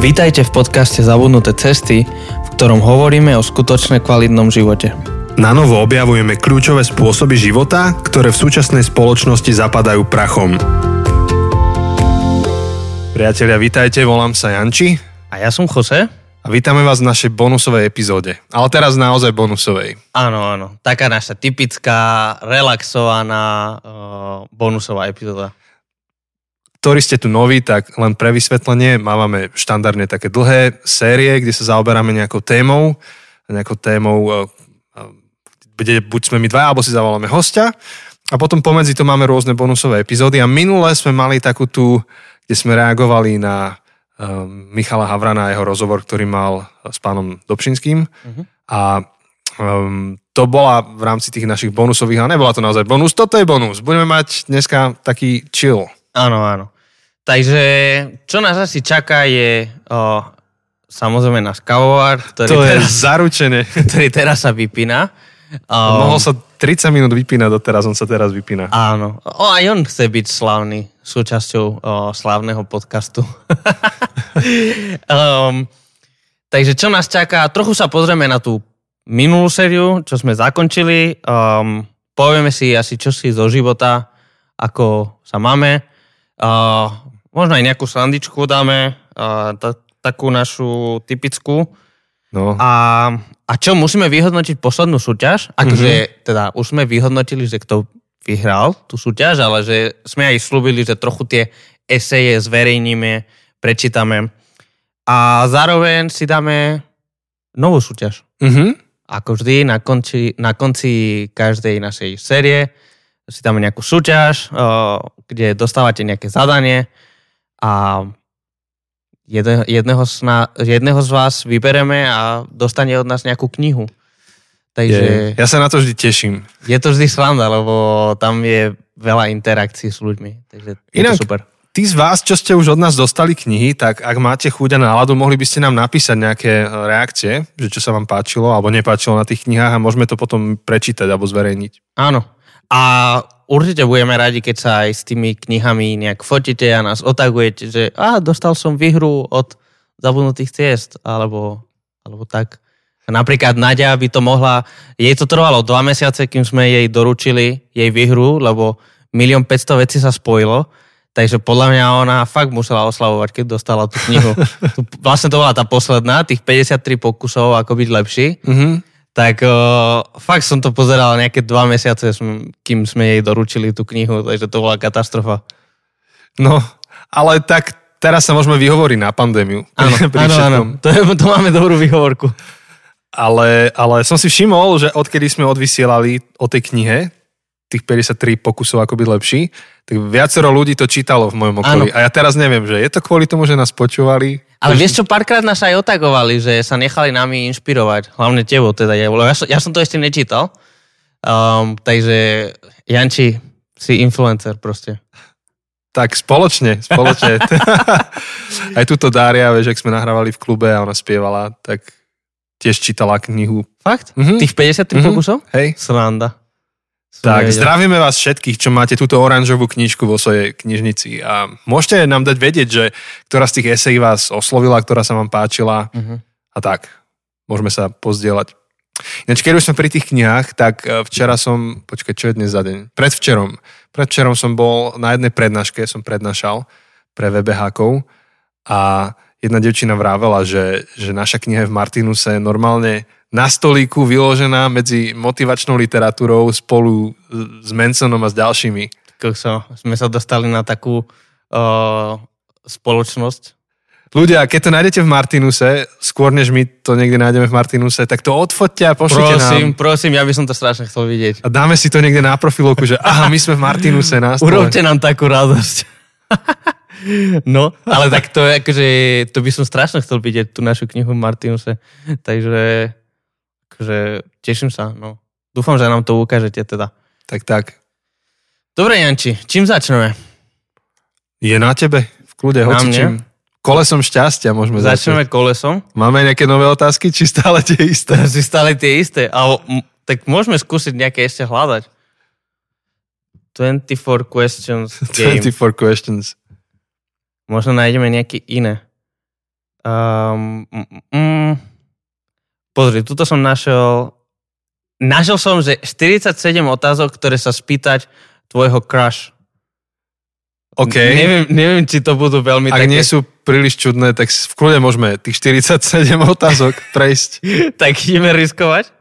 Vítajte v podcaste Zabudnuté cesty, v ktorom hovoríme o skutočne kvalitnom živote. Na novo objavujeme kľúčové spôsoby života, ktoré v súčasnej spoločnosti zapadajú prachom. Priatelia, vítajte, volám sa Janči A ja som Jose. a vítame vás v našej bonusovej epizóde. Ale teraz naozaj bonusovej. Áno, áno. Taká naša typická, relaxovaná uh, bonusová epizóda. Ktorí ste tu noví, tak len pre vysvetlenie, máme štandardne také dlhé série, kde sa zaoberáme nejakou témou, nejakou témou, eh, eh, kde buď sme my dva, alebo si zavoláme hostia. A potom pomedzi to máme rôzne bonusové epizódy. A minule sme mali takú tu, kde sme reagovali na um, Michala Havrana a jeho rozhovor, ktorý mal s pánom Dobšinským. Mhm. A um, to bola v rámci tých našich bonusových, a nebola to naozaj bonus, toto je bonus. Budeme mať dneska taký chill. Áno, áno. Takže čo nás asi čaká je uh, samozrejme náš kavovar, ktorý, To je teraz, zaručené. ktorý teraz sa vypína. Um, Mohol sa 30 minút vypínať doteraz, on sa teraz vypína. Áno. O, aj on chce byť slavný súčasťou o, slávneho podcastu. um, takže čo nás čaká? Trochu sa pozrieme na tú minulú sériu, čo sme zakončili. Um, povieme si asi čo si zo života, ako sa máme. Uh, možno aj nejakú srandičku dáme, uh, ta, takú našu typickú. No. A, a čo, musíme vyhodnotiť poslednú súťaž? Akože, mm-hmm. teda, už sme vyhodnotili, že kto vyhral tú súťaž, ale že sme aj slúbili, že trochu tie eseje zverejníme, prečítame. A zároveň si dáme novú súťaž. Mhm. Ako vždy, na konci, na konci každej našej série si dáme nejakú súťaž, o, kde dostávate nejaké zadanie a jedného, jedného z vás vybereme a dostane od nás nejakú knihu. Takže Je. Ja sa na to vždy teším. je to vždy sranda, lebo tam je veľa interakcií s ľuďmi. Takže je Inak- to super. Tí z vás, čo ste už od nás dostali knihy, tak ak máte chuť a náladu, mohli by ste nám napísať nejaké e, reakcie, že čo sa vám páčilo alebo nepáčilo na tých knihách a môžeme to potom prečítať alebo zverejniť. Áno. A určite budeme radi, keď sa aj s tými knihami nejak fotíte a nás otagujete, že a dostal som výhru od zabudnutých ciest, alebo, alebo tak. Napríklad Nadia by to mohla, jej to trvalo dva mesiace, kým sme jej doručili jej výhru, lebo milión 500 vecí sa spojilo, takže podľa mňa ona fakt musela oslavovať, keď dostala tú knihu. Vlastne to bola tá posledná, tých 53 pokusov, ako byť lepší Mhm. Tak uh, fakt som to pozeral nejaké dva mesiace, som, kým sme jej doručili tú knihu, takže to bola katastrofa. No, ale tak teraz sa môžeme vyhovoriť na pandémiu. Áno, áno. To, je, to máme dobrú výhovorku. Ale, ale som si všimol, že odkedy sme odvysielali o tej knihe, tých 53 pokusov ako byť lepší, tak viacero ľudí to čítalo v mojom okolí. Áno. A ja teraz neviem, že je to kvôli tomu, že nás počúvali. Ale vieš čo, párkrát nás aj otagovali, že sa nechali nami inšpirovať. Hlavne tebo teda. Ja, ja, som, to ešte nečítal. Um, takže Janči, si influencer proste. Tak spoločne, spoločne. Aj túto Dária, vieš, ak sme nahrávali v klube a ona spievala, tak tiež čítala knihu. Fakt? Mhm. Tých 53 Mhm. pokusov? Hej. Sranda. Tak, zdravíme vás všetkých, čo máte túto oranžovú knižku vo svojej knižnici a môžete nám dať vedieť, že ktorá z tých esejí vás oslovila, ktorá sa vám páčila Mhm. a tak. Môžeme sa pozdieľať. Ináč, keď už sme pri tých knihách, tak e, včera som, počkaj, čo je dnes za deň? Predvčerom. Predvčerom som bol na jednej prednáške, som prednášal pre VBH-kov a jedna devčina vravela, že, že naša kniha v Martinuse normálne na stolíku vyložená medzi motivačnou literatúrou spolu s Mansonom a s ďalšími. Kokso, sme sa dostali na takú uh, spoločnosť. Ľudia, keď to nájdete v Martinuse, skôr než my to niekde nájdeme v Martinuse, tak to odfoďte a pošlite Prosím, nám. prosím, ja by som to strašne chcel vidieť. A dáme si to niekde na profilovku, že aha, my sme v Martinuse na stole. Urobte nám takú radosť. no, ale tak to je akože, to by som strašne chcel vidieť, tú našu knihu Martinuse. Takže, akože, teším sa, no. Dúfam, že nám to ukážete teda. Tak, tak. Dobre, Janči, čím začneme? Je na tebe, v kľude, Na hoci mne? čím. Kolesom šťastia môžeme Začneme začať. kolesom. Máme nejaké nové otázky, či stále tie isté? Si stále tie isté. Ale, tak môžeme skúsiť nejaké ešte hľadať. 24 questions game. 24 questions. Možno nájdeme nejaké iné. Um, mm, mm, pozri, tuto som našiel... Našiel som, že 47 otázok, ktoré sa spýtať tvojho crush. OK. Neviem, neviem, či to budú veľmi Ak také... nie sú príliš čudné, tak v kľude môžeme tých 47 otázok prejsť. tak ideme riskovať?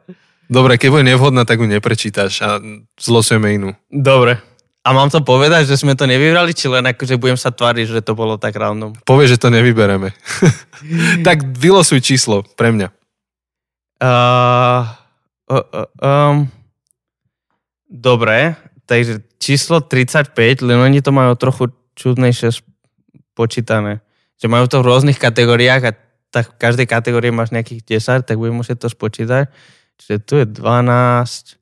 Dobre, keď bude nevhodná, tak ju neprečítaš a zlosujeme inú. Dobre. A mám to povedať, že sme to nevybrali, či len akože budem sa tváriť, že to bolo tak random? Povie, že to nevybereme. tak vylosuj číslo pre mňa. Uh, uh, uh, um, dobre, takže číslo 35, len oni to majú trochu čudnejšie počítané. Že majú to v rôznych kategóriách a tak v každej kategórii máš nejakých 10, tak budem musieť to spočítať. Čiže tu je 12,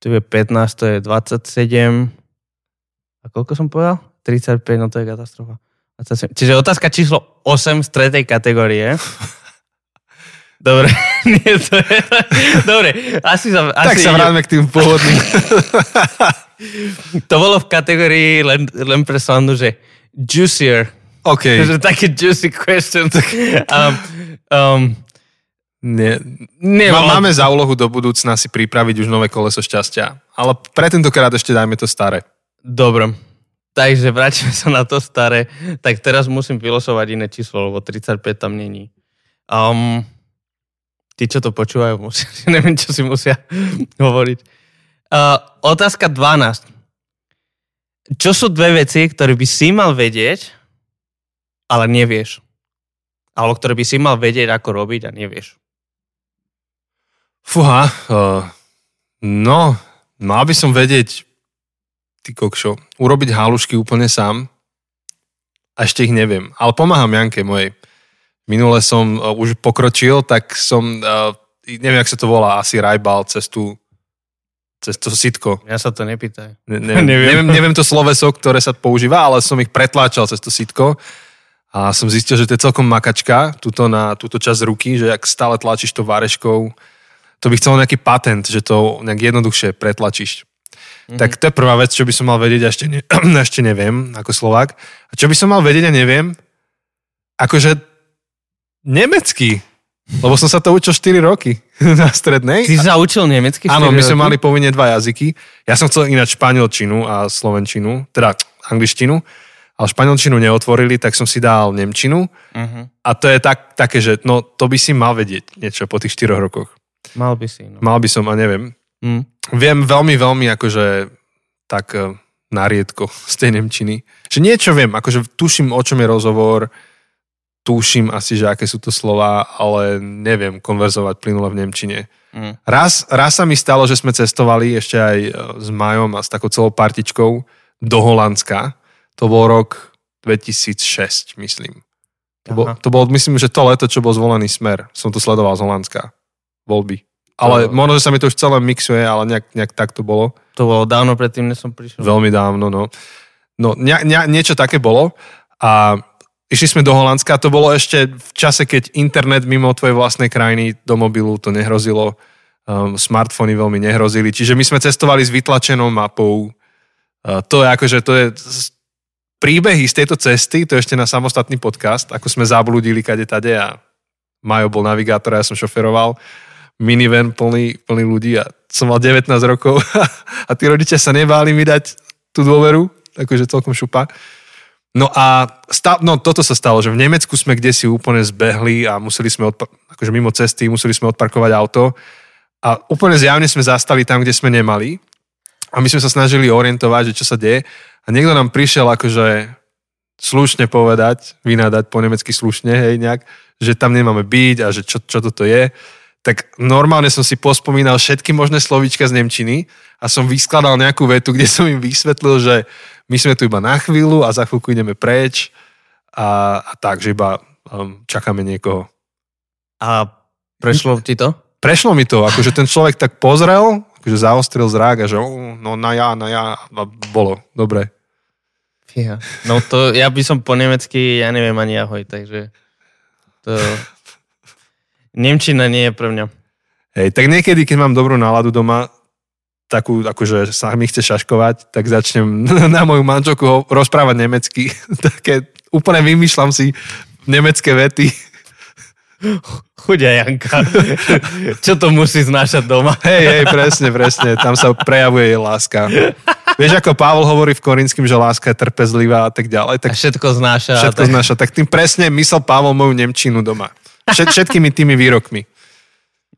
tu je 15, to je 27. A koľko som povedal? 35, no to je katastrofa. 27. Čiže otázka číslo 8 z tretej kategórie. Dobre, nie, to je... Dobre, asi sa... Tak asi sa vráťme k tým pôvodným. to bolo v kategórii len, len pre srandu, že juicier. OK. Takže také juicy questions. Um, um, Nie. nie, Má, máme za úlohu do budúcna si pripraviť už nové koleso šťastia. Ale pre tentokrát ešte dajme to staré. Dobre. Takže vrátime sa na to staré. Tak teraz musím vylosovať iné číslo, lebo 35 tam není. Um, tí, čo to počúvajú, musia, neviem, čo si musia hovoriť. Uh, otázka 12. Čo sú dve veci, ktoré by si mal vedieť, ale nevieš? Alebo ktoré by si mal vedieť, ako robiť a nevieš? Fúha, uh, no, mal by som vedieť, ty kokšo, urobiť halušky úplne sám a ešte ich neviem. Ale pomáham Janke mojej. Minule som uh, už pokročil, tak som, uh, neviem, jak sa to volá, asi rajbal cez tú cez to sitko. Ja sa to nepýtaj. Ne, neviem, Neviem. neviem, neviem to sloveso, ktoré sa používa, ale som ich pretláčal cez to sitko a som zistil, že to je celkom makačka, tuto na túto časť ruky, že ak stále tlačíš to váreškou, to by chcelo nejaký patent, že to nejak jednoduchšie pretlačíš. Mm-hmm. Tak to je prvá vec, čo by som mal vedieť a ešte, ne, ešte neviem, ako Slovák. A čo by som mal vedieť a neviem? Akože nemecký. Lebo som sa to učil 4 roky na strednej. Ty sa učil nemecky? Áno, my sme roky? mali povinne dva jazyky. Ja som chcel ináč španielčinu a slovenčinu, teda angličtinu, ale španielčinu neotvorili, tak som si dal nemčinu. Uh-huh. A to je tak, také, že no, to by si mal vedieť niečo po tých 4 rokoch. Mal by si. No. Mal by som a neviem. Mm. Viem veľmi, veľmi akože tak eh, nariedko z tej nemčiny. Že niečo viem, akože tuším, o čom je rozhovor, tuším asi, že aké sú to slova, ale neviem konverzovať plynule v Nemčine. Mm. Raz, raz sa mi stalo, že sme cestovali ešte aj e, s Majom a s takou celou partičkou do Holandska. To bol rok 2006, myslím. To bol, to bol, myslím, že to leto, čo bol zvolený smer. Som to sledoval z Holandska. Voľby. Ale To- možno, že sa mi to už celé mixuje, ale nejak, nejak tak to bolo. To bolo dávno predtým, než som prišiel. Veľmi dávno, no. No, ne, ne, niečo také bolo a išli sme do Holandska, to bolo ešte v čase, keď internet mimo tvojej vlastnej krajiny do mobilu to nehrozilo, um, smartfóny veľmi nehrozili, čiže my sme cestovali s vytlačenou mapou. Uh, to je akože, to je príbehy z tejto cesty, to je ešte na samostatný podcast, ako sme zabludili kade tade a Majo bol navigátor, a ja som šoferoval minivan plný, plný ľudí a som mal 19 rokov a tí rodičia sa nebáli mi dať tú dôveru, akože celkom šupa. No a sta- no, toto sa stalo, že v Nemecku sme kde si úplne zbehli a museli sme, odpa- akože mimo cesty, museli sme odparkovať auto a úplne zjavne sme zastali tam, kde sme nemali a my sme sa snažili orientovať, že čo sa deje a niekto nám prišiel akože slušne povedať, vynadať po nemecky slušne, hej, nejak, že tam nemáme byť a že čo, čo toto je tak normálne som si pospomínal všetky možné slovíčka z Nemčiny a som vyskladal nejakú vetu, kde som im vysvetlil, že my sme tu iba na chvíľu a za chvíľku ideme preč a, a tak, že iba um, čakáme niekoho. A prešlo ti to? Prešlo mi to, akože ten človek tak pozrel, akože zaostril zrák a že "Ó, no na ja, na ja a bolo, dobre. Fíha. No to, ja by som po nemecky, ja neviem ani ahoj, takže to... Nemčina nie je pre mňa. Hej, tak niekedy, keď mám dobrú náladu doma, takú, akože sa mi chce šaškovať, tak začnem na moju manželku rozprávať nemecky. Také, úplne vymýšľam si nemecké vety. Chudia Janka. Čo to musí znášať doma? Hej, hej, presne, presne. Tam sa prejavuje jej láska. Vieš, ako Pavol hovorí v Korinským, že láska je trpezlivá a tak ďalej. Tak A všetko znáša. všetko tak... znáša. Tak tým presne myslel Pavol moju Nemčinu doma. Všet, všetkými tými výrokmi.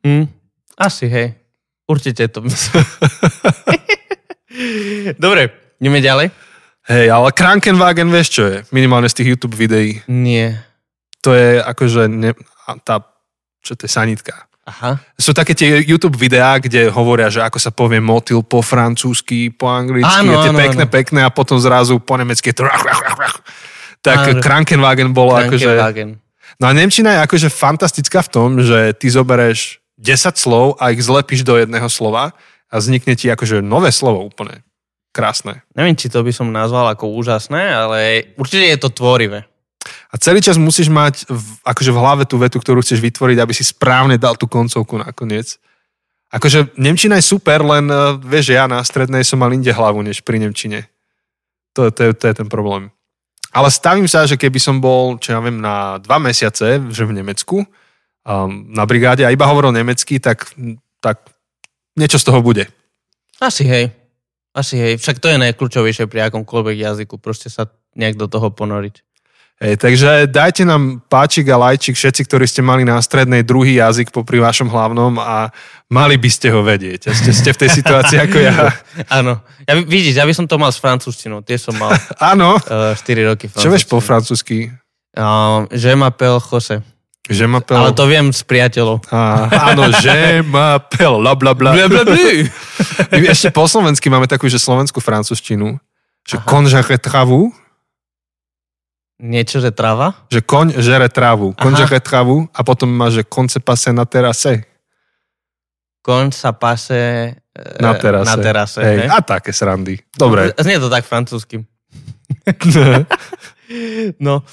Mm, asi, hej. Určite to myslím. Dobre, ideme ďalej? Hej, ale Krankenwagen vieš čo je? Minimálne z tých YouTube videí. Nie. To je akože ne, tá, čo to je sanitka. Aha. Sú také tie YouTube videá, kde hovoria, že ako sa povie motil po francúzsky, po anglicky, Áno, tie áno, pekné, áno. pekné a potom zrazu po nemecky je to tak Áno. Krankenwagen bolo akože... No a Nemčina je akože fantastická v tom, že ty zobereš 10 slov a ich zlepíš do jedného slova a vznikne ti akože nové slovo úplne. Krásne. Neviem, či to by som nazval ako úžasné, ale určite je to tvorivé. A celý čas musíš mať v, akože v hlave tú vetu, ktorú chceš vytvoriť, aby si správne dal tú koncovku nakoniec. Akože Nemčina je super, len eh, vieš, ja na strednej som mal inde hlavu, než pri Nemčine. To, to, je, to je ten problém. Ale stavím sa, že keby som bol, čo ja viem, na dva mesiace, že v Nemecku, um, na brigáde a iba hovoril nemecky, tak, tak niečo z toho bude. Asi hej. Asi hej. Však to je najkľúčovejšie pri akomkoľvek jazyku. Proste sa nejak do toho ponoriť. Hej, takže dajte nám páčik a lajčik všetci, ktorí ste mali na strednej druhý jazyk popri vašom hlavnom a mali by ste ho vedieť. A ste, ste v tej situácii ako ja. Áno. Ja, vidíš, ja by som to mal s francúzštinou. Tiež som mal Áno. uh, 4 roky Čo vieš po francúzsky? Uh, je m'appelle Jose. Že ma pel... Ale to viem s priateľov. Á, áno, že ma pel, bla bla bla. Bla, bla. My ešte po slovensky máme takú, že slovenskú francúzštinu. Že žere travu, Niečo, že trava? že koň žere travu. Koň Aha. žere travu a potom má, že se pase na terase. Koň sa pase eh, Na terase. Na terase Hej, hej. a také srandy. Dobre. Znie to tak francúzsky. No,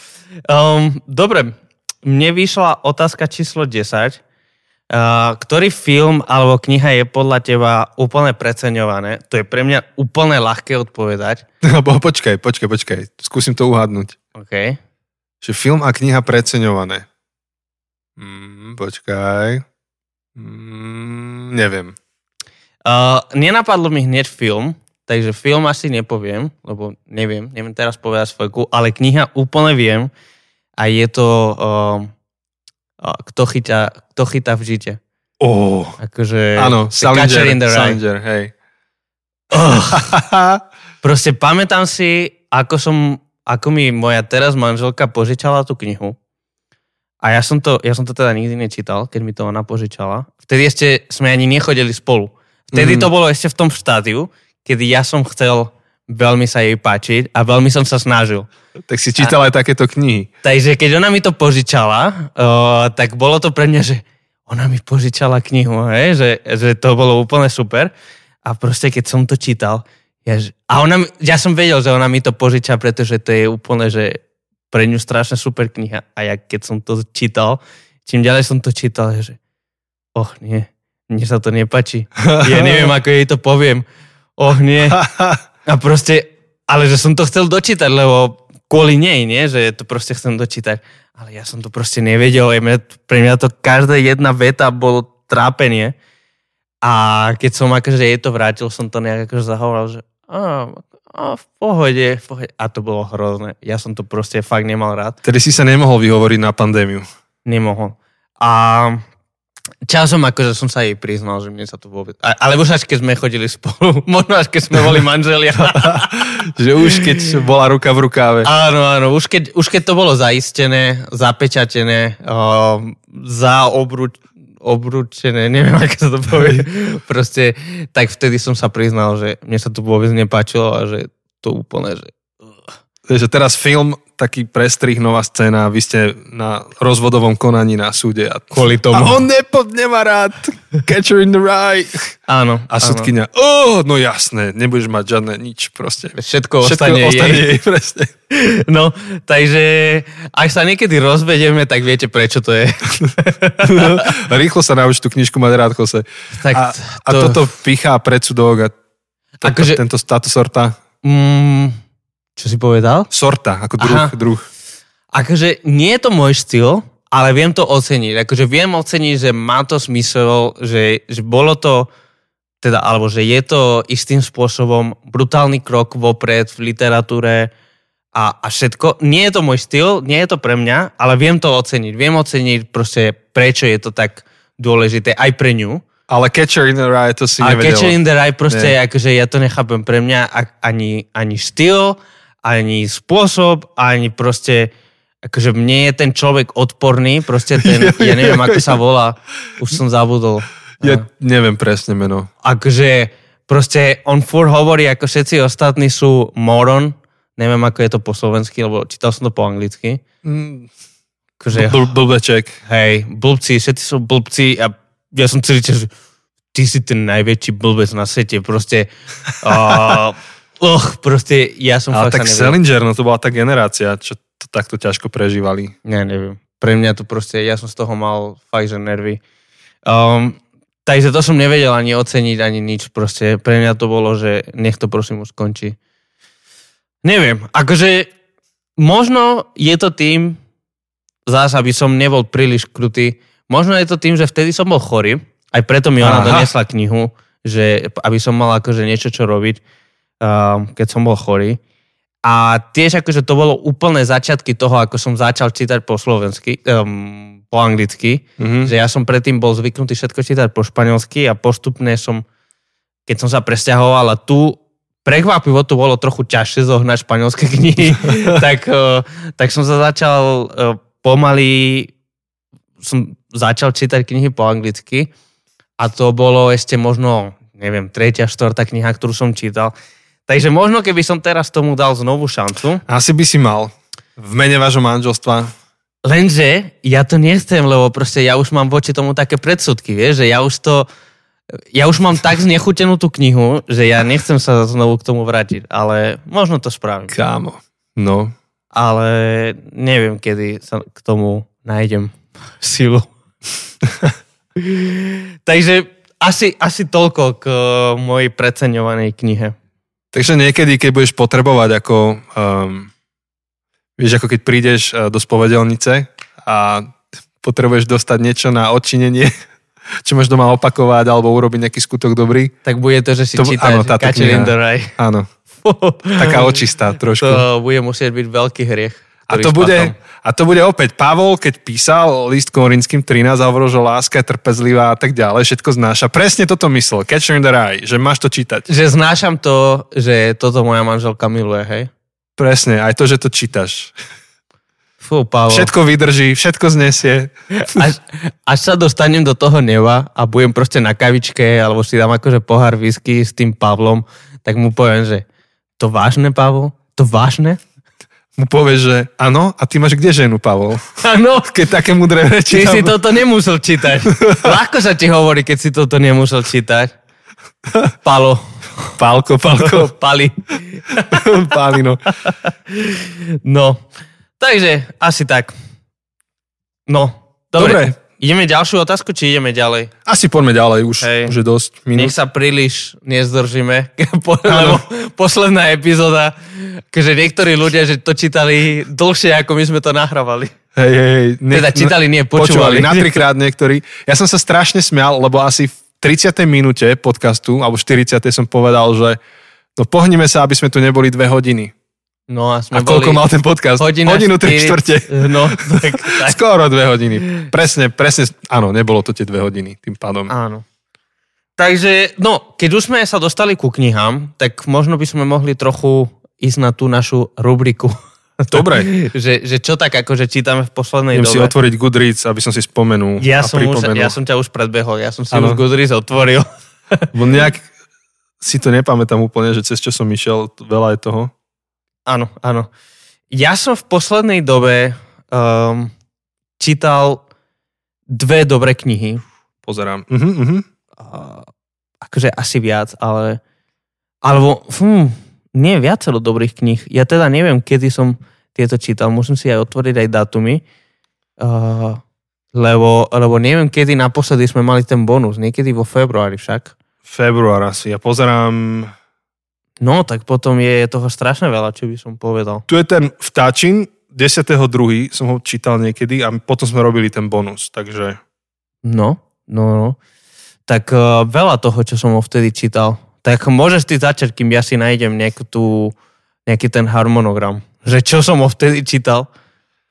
um, dobre. Mne vyšla otázka číslo 10. Uh, ktorý film alebo kniha je podľa teba úplne preceňované? To je pre mňa úplne ľahké odpovedať. Bo, počkaj, počkaj, počkaj. Skúsim to uhadnúť. OK. Že film a kniha preceňované. Mm, počkaj. Mm, neviem. Uh, nenapadlo mi hneď film, takže film asi nepoviem, lebo neviem, neviem teraz povedať svojku, ale kniha úplne viem a je to uh, kto, chytá, kto chytá v žite. Oh, Akože, áno, Salinger, in the Rye. Salinger, hej. Oh, proste pamätám si, ako som, ako mi moja teraz manželka požičala tú knihu. A ja som, to, ja som to teda nikdy nečítal, keď mi to ona požičala. Vtedy ešte sme ani nechodili spolu. Vtedy Mhm. to bolo ešte v tom štádiu, kedy ja som chcel veľmi sa jej páčiť a veľmi som sa snažil. tak si čítal aj takéto knihy. Takže keď ona mi to požičala, uh, tak bolo to pre mňa, že ona mi požičala knihu, hej? Že, že to bolo úplne super. A proste keď som to čítal, ja, a ona, ja som vedel, že ona mi to požiča, pretože to je úplne, že pre ňu strašne super kniha. A ja keď som to čítal, čím ďalej som to čítal, že oh nie, mne sa to nepačí. Ja neviem, ako jej to poviem. Oh nie. A proste, ale že som to chcel dočítať, lebo kvôli nej, nie? Že to proste chcem dočítať. Ale ja som to proste nevedel. Mňa, pre mňa to každá jedna veta bolo trápenie. A keď som akože jej to vrátil, som to nejak akože zahovoril, že a, a v pohode, v pohode. A to bolo hrozné. Ja som to proste fakt nemal rád. Tedy si sa nemohol vyhovoriť na pandémiu. Nemohol. A časom akože som sa jej priznal, že mne sa to vôbec... A, ale už až keď sme chodili spolu, možno až keď sme boli manželia. že už keď bola ruka v rukáve. Áno, áno, už keď, už keď to bolo zaistené, zapečatené, uh, za obruč, obručené, neviem, ako sa to povie, proste, tak vtedy som sa priznal, že mne sa to vôbec nepáčilo a že to úplne, že... Takže teraz film, taký prestrih, nová scéna, vy ste na rozvodovom konaní na súde a, Kvôli tomu. a on nepo, nemá rád Catcher in the Rye. Áno, A súdkynia, oh, no jasné, nebudeš mať žiadne nič proste. Všetko, Všetko ostane, ostane jej. jej, presne. No, takže ak sa niekedy rozvedieme, tak viete, prečo to je. Rýchlo sa nauč tú knižku mať rád, Jose. Tak A, a toto pichá predsudok a to, Akože- tento, táto sorta. Mm, čo si povedal? Sorta, ako druh, Aha. druh. akože nie je to môj štýl, ale viem to oceniť. Akože viem oceniť, že má to smysel, že, že bolo to, teda, alebo že je to istým spôsobom brutálny krok vopred v literatúre a, a všetko. Nie je to môj štýl, nie je to pre mňa, ale viem to oceniť. Viem oceniť proste, prečo je to tak dôležité aj pre ňu. Ale Catcher in the Rye to si nevedel. Catcher in the Rye proste, Nie. akože ja to nechápem pre mňa ani, ani štýl, ani spôsob, ani proste, akože mne je ten človek odporný, proste ten, ja neviem, ako sa volá, už som zabudol. Ja neviem presne meno. Akože proste on fur hovorí, ako všetci ostatní sú moron, neviem, ako je to po slovensky, lebo čítal som to po anglicky. Mm, Akože, bl- blbeček. hej, blbci, všetci sú blbci a ja som celý čas, ty si ten najväčší blbec na svete, proste, uh, uh, proste, ja som Ale fakt tak. Salinger, no to bola tá generácia, čo to takto ťažko prežívali. Ja neviem, pre mňa to proste, ja som z toho mal fakt, že nervy. Um, takže to som nevedel ani oceniť, ani nič, proste, pre mňa to bolo, že nech to prosím už skončí. Neviem, akože možno je to tým, zás, aby som nebol príliš krutý, možno je to tým, že vtedy som bol chorý, aj preto mi ona Aha. donesla knihu, že aby som mal akože niečo, čo robiť, keď som bol chorý. A tiež akože to bolo úplné začiatky toho, ako som začal čítať po slovensky, um, po anglicky, Mhm. že ja som predtým bol zvyknutý všetko čítať po španielsky a postupne som, keď som sa presťahoval a tu prekvapivo to bolo trochu ťažšie zohnať španielské knihy, tak, eh, tak som sa začal eh, pomaly som začal čítať knihy po anglicky a to bolo ešte možno, neviem, tretia, štvrtá kniha, ktorú som čítal. Takže možno, keby som teraz tomu dal znovu šancu, Asi by si mal. V mene vášho manželstva. Lenže ja to nechcem, lebo proste ja už mám voči tomu také predsudky, vieš, že ja už to, ja už mám tak znechutenú tú knihu, že ja nechcem sa znovu k tomu vrátiť, ale možno to spravím. Kámo. No. Ale neviem, kedy sa k tomu nájdem silu. Takže asi, asi toľko k mojej preceňovanej knihe. Takže niekedy, keď budeš potrebovať ako, um, vieš, ako keď prídeš uh, do spovedelnice a potrebuješ dostať niečo na odčinenie, čo máš doma opakovať alebo urobiť nejaký skutok dobrý. Tak bude to, že si To- čítaš áno, táto Catcher in kniha. the Rye. Áno, taká očistá trošku. To bude musieť byť veľký hriech. A to, bude, a to bude opäť Pavol, keď písal list Korinským 13 a hovoril, že láska je trpezlivá a tak ďalej, všetko znáša. Presne toto myslel, Catcher in the Rye, že máš to čítať. Že znášam to, že toto moja manželka miluje, hej? Presne, aj to, že to čítaš. Fú, Pavol. Všetko vydrží, všetko znesie. Až, až sa dostanem do toho neva a budem proste na kavičke, alebo si dám akože pohár whisky s tým Pavlom, tak mu poviem, že to vážne, Pavol? To vážne? Mu povieš, že áno, a ty máš kde ženu, Pavol? Áno, Keď také mudré reči. ty si toto nemusel čítať. Ľahko sa ti hovorí, keď si toto nemusel čítať. Palo. Pálko, pálko, Pali. pálino. No, takže asi tak. No, dobre. Dobre. Ideme ďalšiu otázku, či ideme ďalej? Asi poďme ďalej, už, Hej. už je dosť minút. Nech sa príliš nezdržíme, po- lebo posledná epizóda, keďže niektorí ľudia, že to čítali dlhšie, ako my sme to nahrávali. Hej, hej, hej. Ne- Teda čítali, nie, počúvali. Na trikrát niektorí. Ja som sa strašne smial, lebo asi v 30. minúte podcastu, alebo 40. som povedal, že no pohnime sa, aby sme tu neboli dve hodiny. No a sme A koľko boli mal ten podcast? hodina Hodinu, tri 40 štvrte. No, tak, tak. Skoro dve hodiny. Presne, presne, áno, nebolo to tie dve hodiny tým pádom. Áno. Takže, no, keď už sme sa dostali ku knihám, tak možno by sme mohli trochu ísť na tú našu rubriku. Dobre. že, že čo tak akože čítame v poslednej Idem si dobe. otvoriť Goodreads, aby som si spomenul ja, a som už, pripomenul. ja som ťa už predbehol, ja som si Áno. už Goodreads otvoril. Bo nejak si to nepamätám úplne, že cez čo som išiel, veľa je toho. Áno, áno. Ja som v poslednej dobe um, čítal dve dobré knihy. Pozerám. Uh-huh, uh-huh. Uh, akože asi viac, ale... Alebo, hm, nie viacero dobrých knih. Ja teda neviem, kedy som tieto čítal. Musím si aj otvoriť aj datumy. Uh, lebo, lebo neviem, kedy naposledy sme mali ten bonus. Niekedy vo februári však. Február asi. Ja pozerám... No, tak potom je toho strašne veľa, čo by som povedal. Tu je ten vtáčin, 10.2. som ho čítal niekedy a potom sme robili ten bonus, takže... No, no, no. Tak uh, veľa toho, čo som ho vtedy čítal. Tak môžeš ty začať, kým ja si nájdem nejakú tú, nejaký ten harmonogram. Že čo som ho vtedy čítal.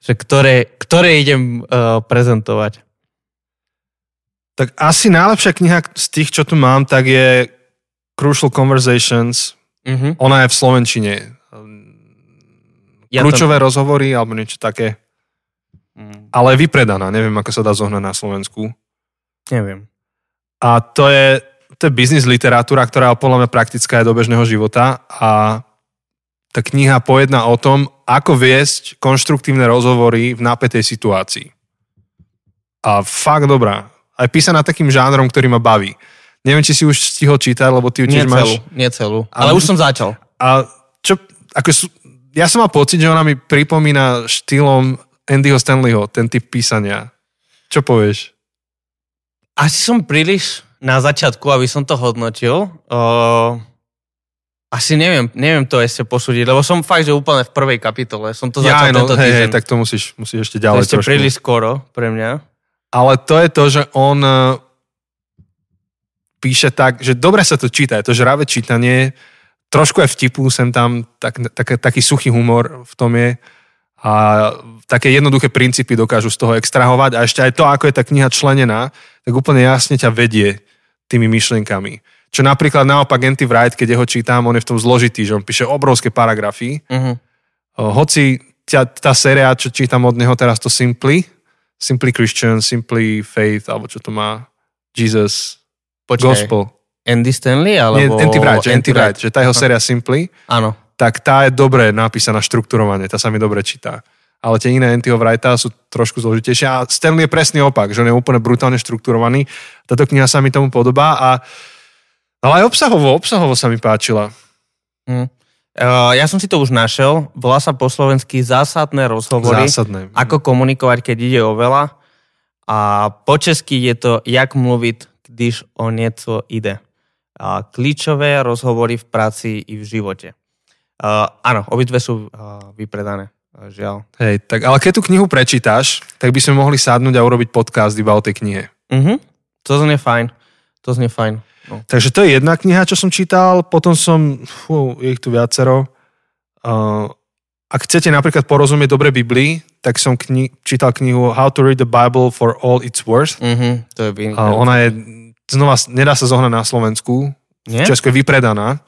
Že ktoré, ktoré idem uh, prezentovať. Tak asi najlepšia kniha z tých, čo tu mám, tak je Crucial Conversations. Uh-huh. Ona je v Slovenčine. Ja Kľúčové rozhovory alebo niečo také. Mm, Ale je vypredaná. Neviem, ako sa dá zohnať na Slovensku. neviem. A to je, to je biznis literatúra, ktorá je podľa mňa praktická aj do bežného života a tá kniha pojedná o tom, ako viesť konštruktívne rozhovory v napätej situácii. A fakt dobrá. Aj písaná takým žánrom, ktorý ma baví. Neviem, či si už stihol čítať, lebo ty ju Nie tiež celú, máš... nie celú. Ale Ale- už som začal. A čo, ako sú, ja som mal pocit, že ona mi pripomína štýlom Andyho Stanleyho, ten typ písania. Čo povieš? Asi som príliš na začiatku, aby som to hodnotil. Uh, asi neviem, neviem to ešte posúdiť, lebo som fakt, že úplne v prvej kapitole. Som to Ja, začal no, tento hej, týždeň. hej, tak to musíš, musíš ešte to ďalej ešte trošku. príliš skoro pre mňa. Ale to je to, že on píše tak, že dobre sa to číta, je to žravé čítanie, trošku aj vtipu sem tam, tak, tak, taký suchý humor v tom je a také jednoduché princípy dokážu z toho extrahovať a ešte aj to, ako je tá kniha členená, tak úplne jasne ťa vedie tými myšlienkami. Čo napríklad naopak Anti Wright, keď jeho čítam, on je v tom zložitý, že on píše obrovské paragrafy, Uh-huh. Hoci ťa, tá séria, čo čítam od neho teraz, to Simply, Simply Christian, Simply Faith, alebo čo to má, Jesus, Počkaj, Gospel. Andy Stanley? Nie, Alebo... Anti-Wright, že Anti-Wright, že tá jeho séria Simply, Áno. tak tá je dobre napísaná štruktúrovanie, tá sa mi dobre číta. Ale tie iné Antiho Wrighta sú trošku zložitejšie a Stanley je presný opak, že on je úplne brutálne štrukturovaný. Táto kniha sa mi tomu podobá a ale aj obsahovo, obsahovo sa mi páčila. Uh, ja som si to už našiel. Volá sa po slovensky zásadné rozhovory. Zásadné. Ako komunikovať, keď ide o veľa. A po česky je to jak mluviť, když o nieco ide. A klíčové rozhovory v práci i v živote. Uh, áno, obidve sú uh, vypredané. Uh, žiaľ. Hej, tak ale keď tú knihu prečítaš, tak by sme mohli sadnúť a urobiť podcast iba o tej knihe. Uh-huh. To znie fajn. To znie fajn. No. Takže to je jedna kniha, čo som čítal, potom som, fú, je ich tu viacero. Uh, ak chcete napríklad porozumieť dobre Biblii, tak som kni- čítal knihu How to read the Bible for all it's worth. Uh-huh. To je A vynikajúce. ona je, znova, nedá sa zohnať na Slovensku, Nie? v Česku je vypredaná,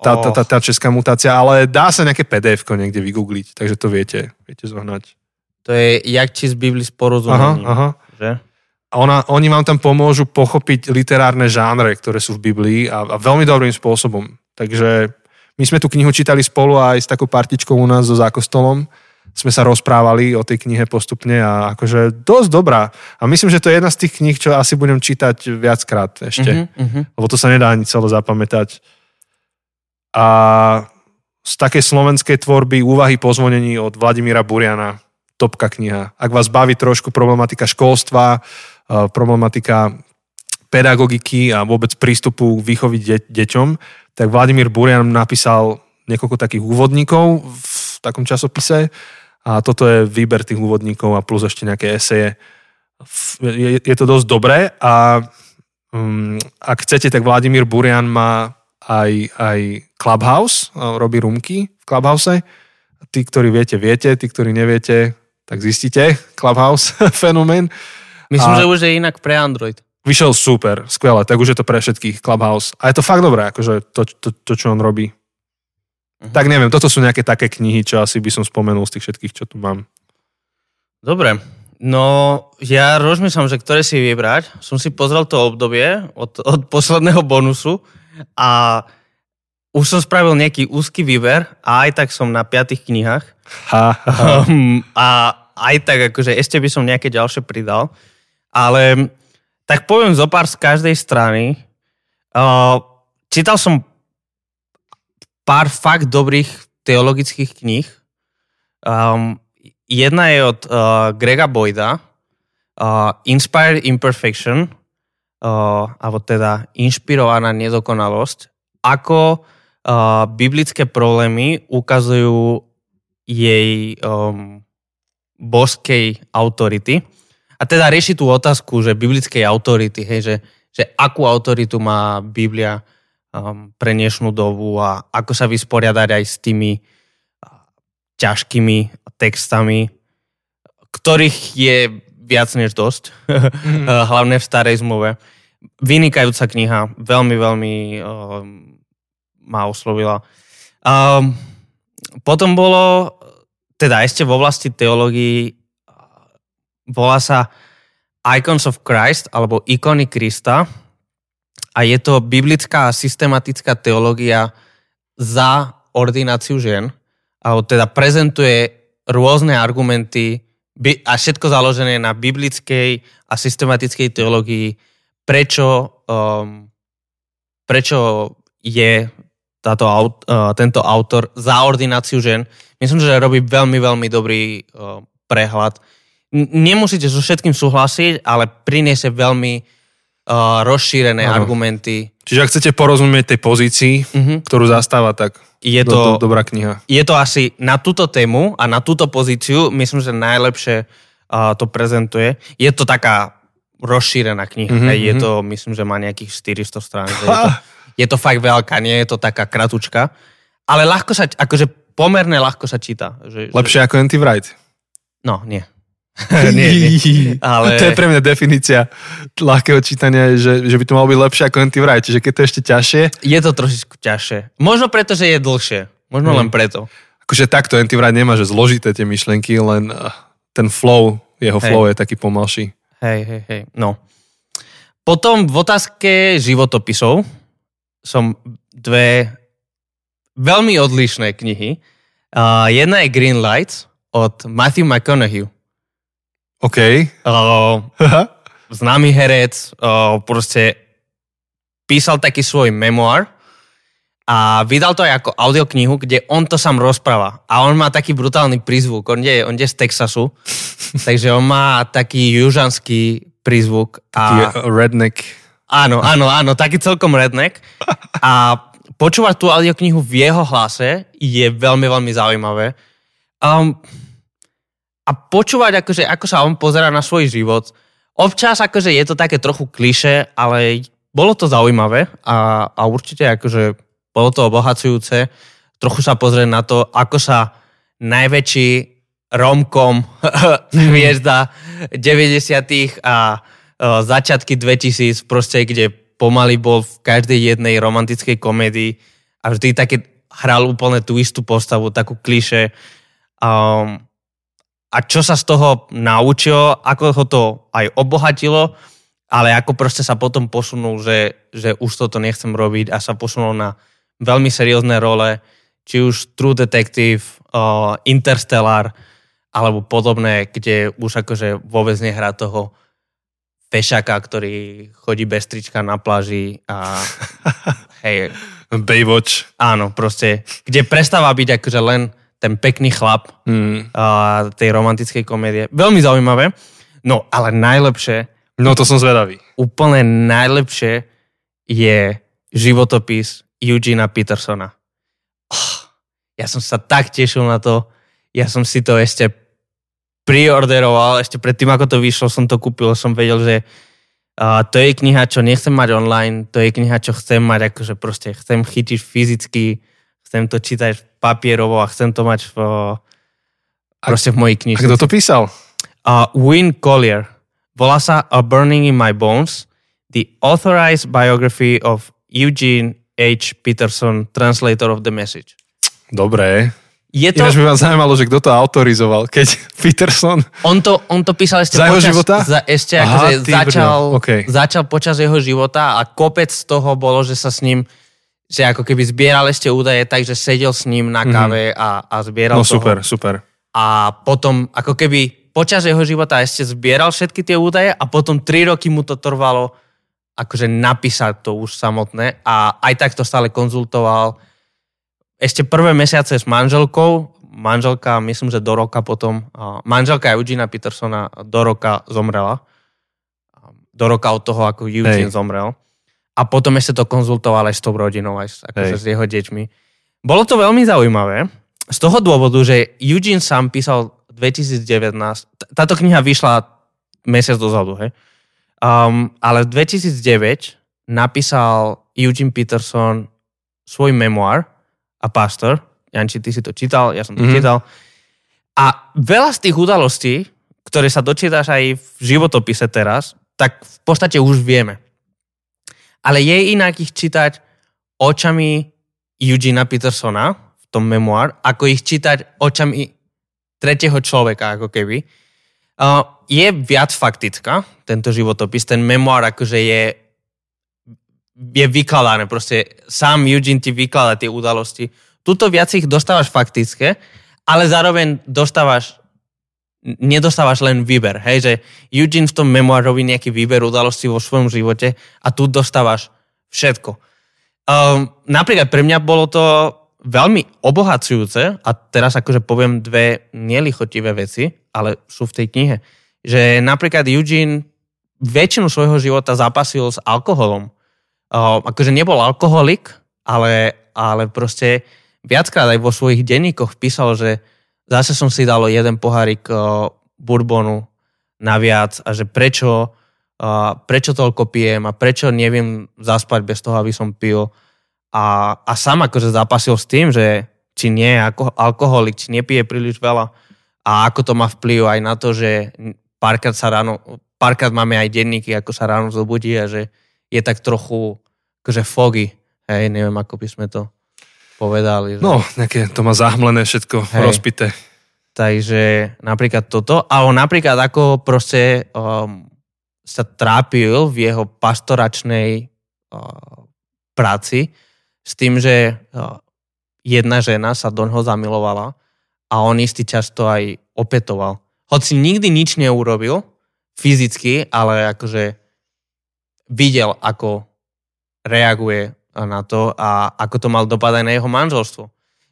tá, tá, tá, tá česká mutácia, ale dá sa nejaké pdf niekde vygoogliť, takže to viete, viete zohnať. To je jak či z Bibli s Aha, aha. Že? A ona, oni vám tam pomôžu pochopiť literárne žánre, ktoré sú v Biblii a, a veľmi dobrým spôsobom. Takže my sme tú knihu čítali spolu aj s takou partičkou u nás so zákostolom. Sme sa rozprávali o tej knihe postupne a akože dosť dobrá. A myslím, že to je jedna z tých kníh, čo asi budem čítať viackrát ešte. Uh-huh, uh-huh. Lebo to sa nedá ani celé zapamätať. A z takej slovenskej tvorby úvahy po zvonení od Vladimíra Buriana, topka kniha. Ak vás baví trošku problematika školstva, eh, problematika pedagogiky a vôbec prístupu k výchovy de- deťom, tak Vladimír Burian napísal niekoľko takých úvodníkov v takom časopise a toto je výber tých úvodníkov a plus ešte nejaké eseje. Je, je to dosť dobré a um, ak chcete, tak Vladimír Burian má aj, aj Clubhouse, robí rumky v Clubhouse. Tí, ktorí viete, viete, tí, ktorí neviete, tak zistíte Clubhouse fenomén. Myslím, A- že už je inak pre Android. Vyšiel super, skvelé, tak už je to pre všetkých Clubhouse. A je to fakt dobré, akože to, to, to čo on robí. Mhm. Tak neviem, toto sú nejaké také knihy, čo asi by som spomenul z tých všetkých, čo tu mám. Dobre. No, ja rozmýšľam, že ktoré si vybrať. Som si pozrel to obdobie od, od posledného bonusu a už som spravil nejaký úzky výber a aj tak som na piatých knihách. Ha, ha, ha. Um, a aj tak akože ešte by som nejaké ďalšie pridal. Ale tak poviem zo pár z každej strany. Uh, čítal som pár fakt dobrých teologických kníh. Um, jedna je od uh, Grega Boyda, uh, Inspired Imperfection, uh, alebo teda Inšpirovaná nedokonalosť, ako uh, biblické problémy ukazujú jej um, boskej autority. A teda rieši tú otázku, že biblickej autority, hej, že, že akú autoritu má Biblia um, pre dnešnú dobu a ako sa vysporiadať aj s tými uh, ťažkými textami, ktorých je viac než dosť, mm. hlavne v starej zmluve. Vynikajúca kniha, veľmi, veľmi um, ma oslovila. Um, potom bolo, teda ešte v oblasti teológii, volá sa Icons of Christ, alebo ikony Krista. A je to biblická systematická teológia za ordináciu žien. Alebo teda prezentuje rôzne argumenty a všetko založené na biblickej a systematickej teológii, prečo, um, prečo je táto, uh, tento autor za ordináciu žien. Myslím, že robí veľmi, veľmi dobrý uh, prehľad. Nemusíte so všetkým súhlasiť, ale priniesie veľmi uh, rozšírené ano. argumenty. Čiže ak chcete porozumieť tej pozícii, uh-huh. ktorú zastáva, tak je to, do, dobrá kniha. Je to asi na túto tému a na túto pozíciu, myslím, že najlepšie uh, to prezentuje. Je to taká rozšírená kniha. Uh-huh, je uh-huh. to, myslím, že má nejakých 400 strán. Je to, je to fakt veľká, nie je to taká kratučka. Ale ľahko sa, akože pomerne ľahko sa číta. Že, Lepšie že... ako Anti Wright. No, nie. nie, nie. Ale... To je pre mňa definícia ľahkého čítania, že, že by to malo byť lepšie ako Anti Wright. Čiže keď to je ešte ťažšie... Je to trošičku ťažšie. Možno preto, že je dlhšie. Možno hmm. len preto. Akože takto Anti Wright nemá, že zložité tie myšlenky, len eh, ten flow, jeho flow je taký pomalší. Hej, hej, hej. No. Potom v otázke životopisov som dve veľmi odlišné knihy. Uh, jedna je Green Lights od Matthew McConaughey. OK. Uh, známy herec, uh, proste písal taký svoj memoár a vydal to aj ako audioknihu, kde on to sám rozpráva. A on má taký brutálny prízvuk. On je, on je z Texasu, takže on má taký južanský prízvuk. A... Taký redneck. Áno, áno, áno, taký celkom redneck. A počúvať tú audioknihu v jeho hlase je veľmi, veľmi zaujímavé. Um, a počúvať, akože, ako sa on pozera na svoj život. Občas akože je to také trochu kliše, ale bolo to zaujímavé a, a určite akože bolo to obohacujúce. Trochu sa pozrieť na to, ako sa najväčší romkom hviezda 90 a o, začiatky 2000 proste, kde pomaly bol v každej jednej romantickej komédii a vždy také hral úplne tú istú postavu, takú kliše. Um, a čo sa z toho naučil, ako ho to aj obohatilo, ale ako proste sa potom posunul, že, že už toto nechcem robiť a sa posunul na veľmi seriózne role, či už True Detective, uh, Interstellar alebo podobné, kde už akože vôbec nehrá toho fešaka, ktorý chodí bez trička na pláži a hej. Baywatch. Áno, proste, kde prestáva byť akože len ten pekný chlap mm. a tej romantickej komédie. Veľmi zaujímavé. No, ale najlepšie... No, to som zvedavý. Úplne najlepšie je životopis Eugena Petersona. Oh, ja som sa tak tešil na to. Ja som si to ešte priorderoval, ešte predtým, ako to vyšlo, som to kúpil, som vedel, že uh, to je kniha, čo nechcem mať online, to je kniha, čo chcem mať, akože proste chcem chytiť fyzicky, chcem to čítať papierovo a chcem to mať v, proste v mojej knižnici. A kto to písal? Uh, Win Collier. Volá sa A Burning in My Bones, the authorized biography of Eugene H. Peterson, translator of the message. Dobre. Je to... Ináč by ma zaujímalo, že kto to autorizoval, keď Peterson... On to, on to písal ešte za počas... Jeho života? Za, ešte Aha, akože začal, okay. začal počas jeho života a kopec z toho bolo, že sa s ním že ako keby zbieral ešte údaje, takže sedel s ním na mhm. káve mm-hmm. a, a zbieral No super, toho. super. A potom ako keby počas jeho života ešte zbieral všetky tie údaje a potom tri roky mu to trvalo akože napísať to už samotné a aj tak to stále konzultoval. Ešte prvé mesiace s manželkou, manželka myslím, že do roka potom, manželka Eugena Petersona do roka zomrela. Do roka od toho, ako Eugene Hej. zomrel a potom ešte to konzultoval aj s tou rodinou, aj akože s jeho deťmi. Bolo to veľmi zaujímavé z toho dôvodu, že Eugene sám písal 2019. Táto kniha vyšla mesiac dozadu, hej. Um, ale v 2009 napísal Eugene Peterson svoj memoár a pastor. Janči, ty si to čítal, ja som to mm-hmm. čítal. A veľa z tých udalostí, ktoré sa dočítaš aj v životopise teraz, tak v podstate už vieme. Ale je inak ich čítať očami Eugena Petersona v tom memoár, ako ich čítať očami tretieho človeka, ako keby. Uh, je viac faktická, tento životopis, ten memoár akože je je vykladané, proste sám Eugene ti vykladá tie udalosti. Tuto viac ich dostávaš faktické, ale zároveň dostávaš nedostávaš len výber, hej, že Eugene v tom memoár robí nejaký výber udalostí vo svojom živote a tu dostávaš všetko. Um, napríklad pre mňa bolo to veľmi obohacujúce a teraz akože poviem dve nelichotivé veci, ale sú v tej knihe. Že napríklad Eugene väčšinu svojho života zapasil s alkoholom uh, akože nebol alkoholik, ale, ale proste viackrát aj vo svojich denníkoch písal, že zase som si dal jeden pohárik uh, bourbonu naviac a že prečo, uh, prečo toľko pijem a prečo neviem zaspať bez toho, aby som pil. A, a sám akože zapasil s tým, že či nie je alkoholik, či nepije príliš veľa a ako to má vplyv aj na to, že párkrát sa ráno, párkrát máme aj denníky, ako sa ráno zobudí a že je tak trochu akože foggy. Hej, neviem, ako by sme to povedali. Že... No, nejaké, to má zahmlené všetko, hej. rozpité. Takže napríklad toto. A on napríklad ako proste um, sa trápil v jeho pastoračnej uh, práci s tým, že uh, jedna žena sa do ňoho zamilovala a on istý čas to aj opetoval. Hoci nikdy nič neurobil fyzicky, ale akože videl, ako reaguje na to a ako to mal dopadať na jeho manželstvo.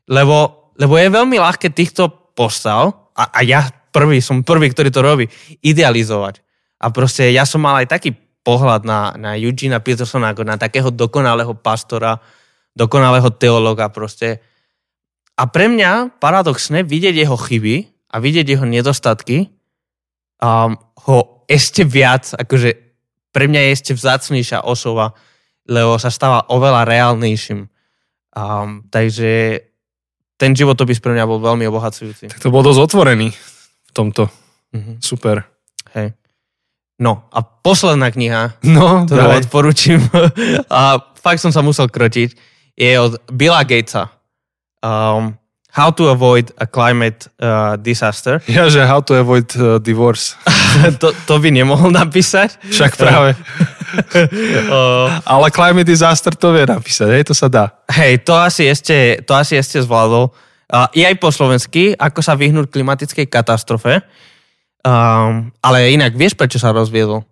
Lebo, lebo je veľmi ľahké týchto postav, a, a ja prvý, som prvý, ktorý to robí, idealizovať. A proste ja som mal aj taký pohľad na, na Eugena Petersona ako na takého dokonalého pastora, dokonalého teologa proste. A pre mňa paradoxne vidieť jeho chyby a vidieť jeho nedostatky um, ho ešte viac, akože pre mňa je ešte vzácnejšia osoba, lebo sa stáva oveľa reálnejším. Um, takže ten životopis pre mňa bol veľmi obohacujúci. Tak to bol dosť otvorený v tomto. Mm-hmm. Super. Hej. No a posledná kniha, no, ktorú daj. odporúčim, a fakt som sa musel krotiť, je od Billa Gatesa. Um, How to avoid a climate uh, disaster. Ja, že how to avoid uh, divorce. to, to by nemohol napísať. Však práve. uh, Ale climate disaster to vie napísať, hej, to sa dá. Hej, to asi ešte, to asi ešte zvládol. Uh, I aj po slovensky, ako sa vyhnúť klimatickej katastrofe. Um, ale inak, vieš, prečo sa rozviedol?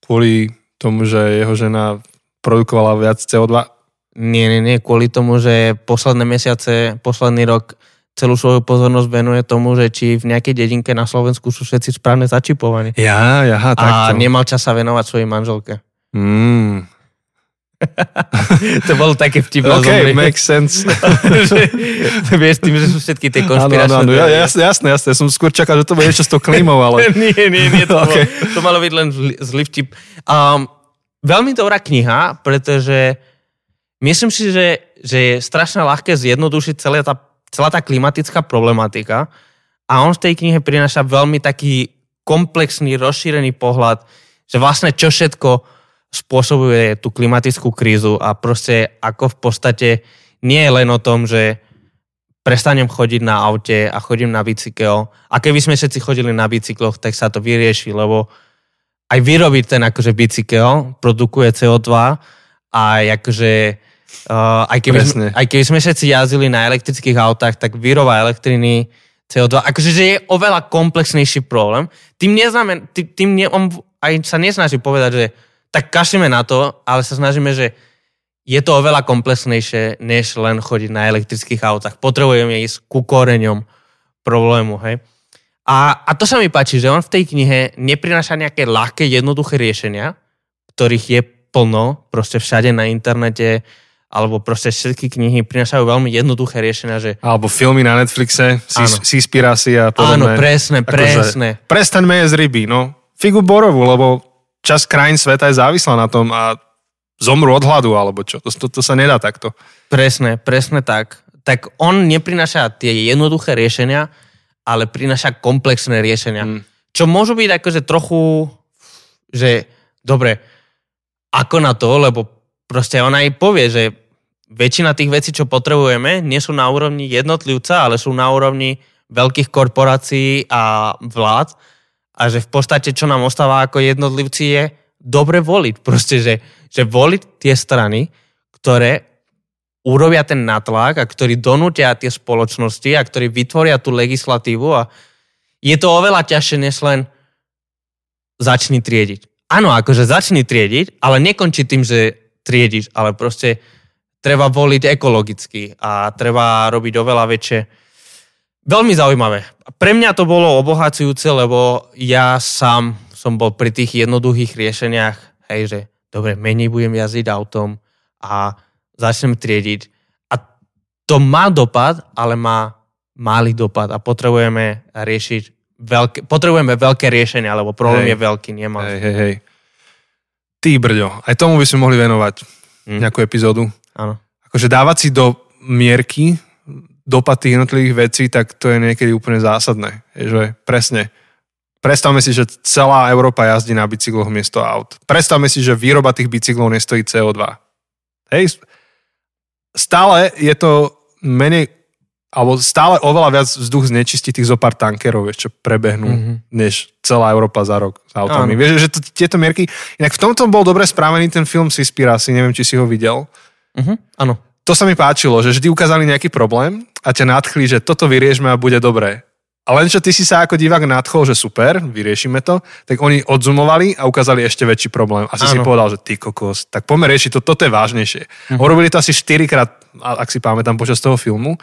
Kvôli tomu, že jeho žena produkovala viac CO2 nie, nie, nie, kvôli tomu, že posledné mesiace, posledný rok celú svoju pozornosť venuje tomu, že či v nejakej dedinke na Slovensku sú všetci správne začipovaní. Ja, ja, takto. A nemal čas sa venovať svojej manželke. Mm. to bolo také vtipné. OK, zomri. makes sense. vieš, tým, že sú všetky tie konšpiračné... Áno, áno, ja, jasné, jasné, jasné. Som skôr čakal, že to bude niečo s tou klímou, ale... nie, nie, nie, to, okay. bolo, to malo byť len zlý vtip. Um, veľmi dobrá kniha, pretože myslím si, že, že je strašne ľahké zjednodušiť celá tá, celá tá klimatická problematika a on v tej knihe prináša veľmi taký komplexný, rozšírený pohľad, že vlastne čo všetko spôsobuje tú klimatickú krízu a proste ako v podstate nie je len o tom, že prestanem chodiť na aute a chodím na bicykel. A keby sme všetci chodili na bicykloch, tak sa to vyrieši, lebo aj vyrobiť ten akože bicykel produkuje CO2 a akože Uh, aj, keby sme, aj keby sme všetci jazdili na elektrických autách, tak výroba elektriny CO2, akože že je oveľa komplexnejší problém. Tým, neznamen, tým, tým ne, on aj sa nesnaží povedať, že tak kašíme na to, ale sa snažíme, že je to oveľa komplexnejšie, než len chodiť na elektrických autách. Potrebujeme ísť ku koreňom problému, hej. A, a to sa mi páči, že on v tej knihe neprináša nejaké ľahké, jednoduché riešenia, ktorých je plno, proste všade na internete, alebo proste všetky knihy prinášajú veľmi jednoduché riešenia, že Alebo filmy na Netflixe, Áno. Seaspiracy a áno, podobné. presne, Akože presne. Prestaňme jesť ryby, no. Figu borovú, lebo čas krajín sveta je závislá na tom a zomru od hladu, alebo čo. To, to, to sa nedá takto. Presne, presne tak. Tak on neprináša tie jednoduché riešenia, ale prináša komplexné riešenia. Mm. Čo môžu byť akože trochu, že dobre, ako na to, lebo proste ona aj povie, že väčšina tých vecí, čo potrebujeme, nie sú na úrovni jednotlivca, ale sú na úrovni veľkých korporácií a vlád a že v podstate, čo nám ostáva ako jednotlivci je dobre voliť. Proste, že, že voliť tie strany, ktoré urobia ten natlak a ktorí donútia tie spoločnosti a ktorí vytvoria tú legislatívu a je to oveľa ťažšie, než len začni triediť. Áno, akože začni triediť, ale nekončí tým, že triediš, ale proste treba voliť ekologicky a treba robiť oveľa väčšie. Veľmi zaujímavé. Pre mňa to bolo obohacujúce, lebo ja sám som bol pri tých jednoduchých riešeniach, hej, že dobre, menej budem jazdiť autom a začnem triediť. A to má dopad, ale má malý dopad a potrebujeme riešiť veľké, potrebujeme veľké riešenia, lebo problém Hej. je veľký, malý. Hej, hej, hej. Ty brďo, aj tomu by sme mohli venovať Mm. nejakú epizódu. Áno. Akože dávať si do mierky dopad tých jednotlivých vecí, tak to je niekedy úplne zásadné. Je, že presne. Predstavme si, že celá Európa jazdí na bicykloch miesto aut. Predstavme si, že výroba tých bicyklov nestojí CO2. Hej, stále je to menej, alebo stále oveľa viac vzduch znečistí tých zopár tankerov, vieš, čo prebehnú, Mhm. mm-hmm. než celá Európa za rok s autami. Áno. Vieš, že to, tieto mierky... Inak v tomto bol dobre správený ten film Sispirasi, neviem, či si ho videl. Mhm. Áno. To sa mi páčilo, že vždy ukázali nejaký problém a ťa nadchli, že toto vyriešme a bude dobré. A len čo ty si sa ako divák nadchol, že super, vyriešime to, tak oni odzumovali a ukázali ešte väčší problém. Asi si Áno. povedal, že ty kokos, tak poďme riešiť to, toto je vážnejšie. Mhm. Urobili to asi 4 krát, a- ak si pamätám počas toho filmu,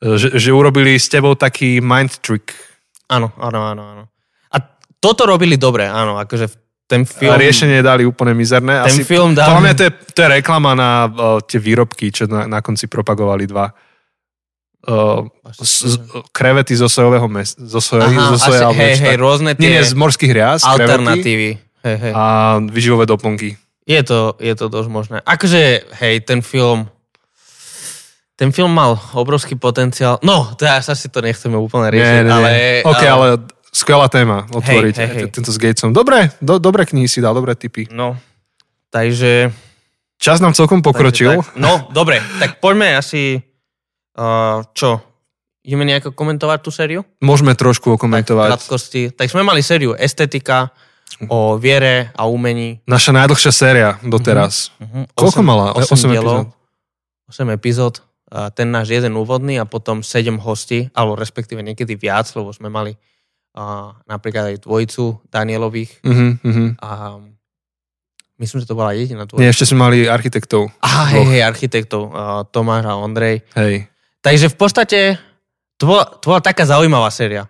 že, že urobili s tebou taký mind trick. Áno, áno, áno, áno. A toto robili dobre, áno, akože ten film... A riešenie dali úplne mizerné. Ten Asi, film dal- Podľa mňa to je, to je reklama na uh, tie výrobky, čo na, na konci propagovali dva. Uh, z, z, krevety zo sojového mes, zo, soja, Aha, zo soja, asi, hej, hej, rôzne Nie, tie nie, z morských krevety alternatívy. Hej, hej. a vyživové doplnky. Je to, je to dosť možné. Akože, hej, ten film... Ten film mal obrovský potenciál. No, teraz asi to nechceme úplne riešiť, ale... OK, ale skvelá téma otvoriť Hej, hej, hej. tento s Gatesom. Dobre, do, dobré knihy si dal, dobré tipy. No, takže... Čas nám celkom pokročil. Takže tak. No, dobre, tak poďme asi... Uh, čo? Ideme nejako komentovať tú sériu? Môžeme trošku Tak, okomentovať. krátkosti. Tak sme mali sériu Estetika, o viere a umení. Naša najdlhšia séria doteraz. Uh-huh. Koľko mala? O- osem epizód? 8 epizód. Ten náš jeden úvodný a potom 7 hostí, alebo respektíve niekedy viac, lebo sme mali uh, napríklad aj dvojicu Danielových Uh-huh, uh-huh. a myslím, že to bola jediná Nie, dvojica. ešte sme mali architektov. Aha, hej, hej, architektov, uh, Tomáš a Ondrej. Hej. Takže v podstate to bola, to bola taká zaujímavá séria.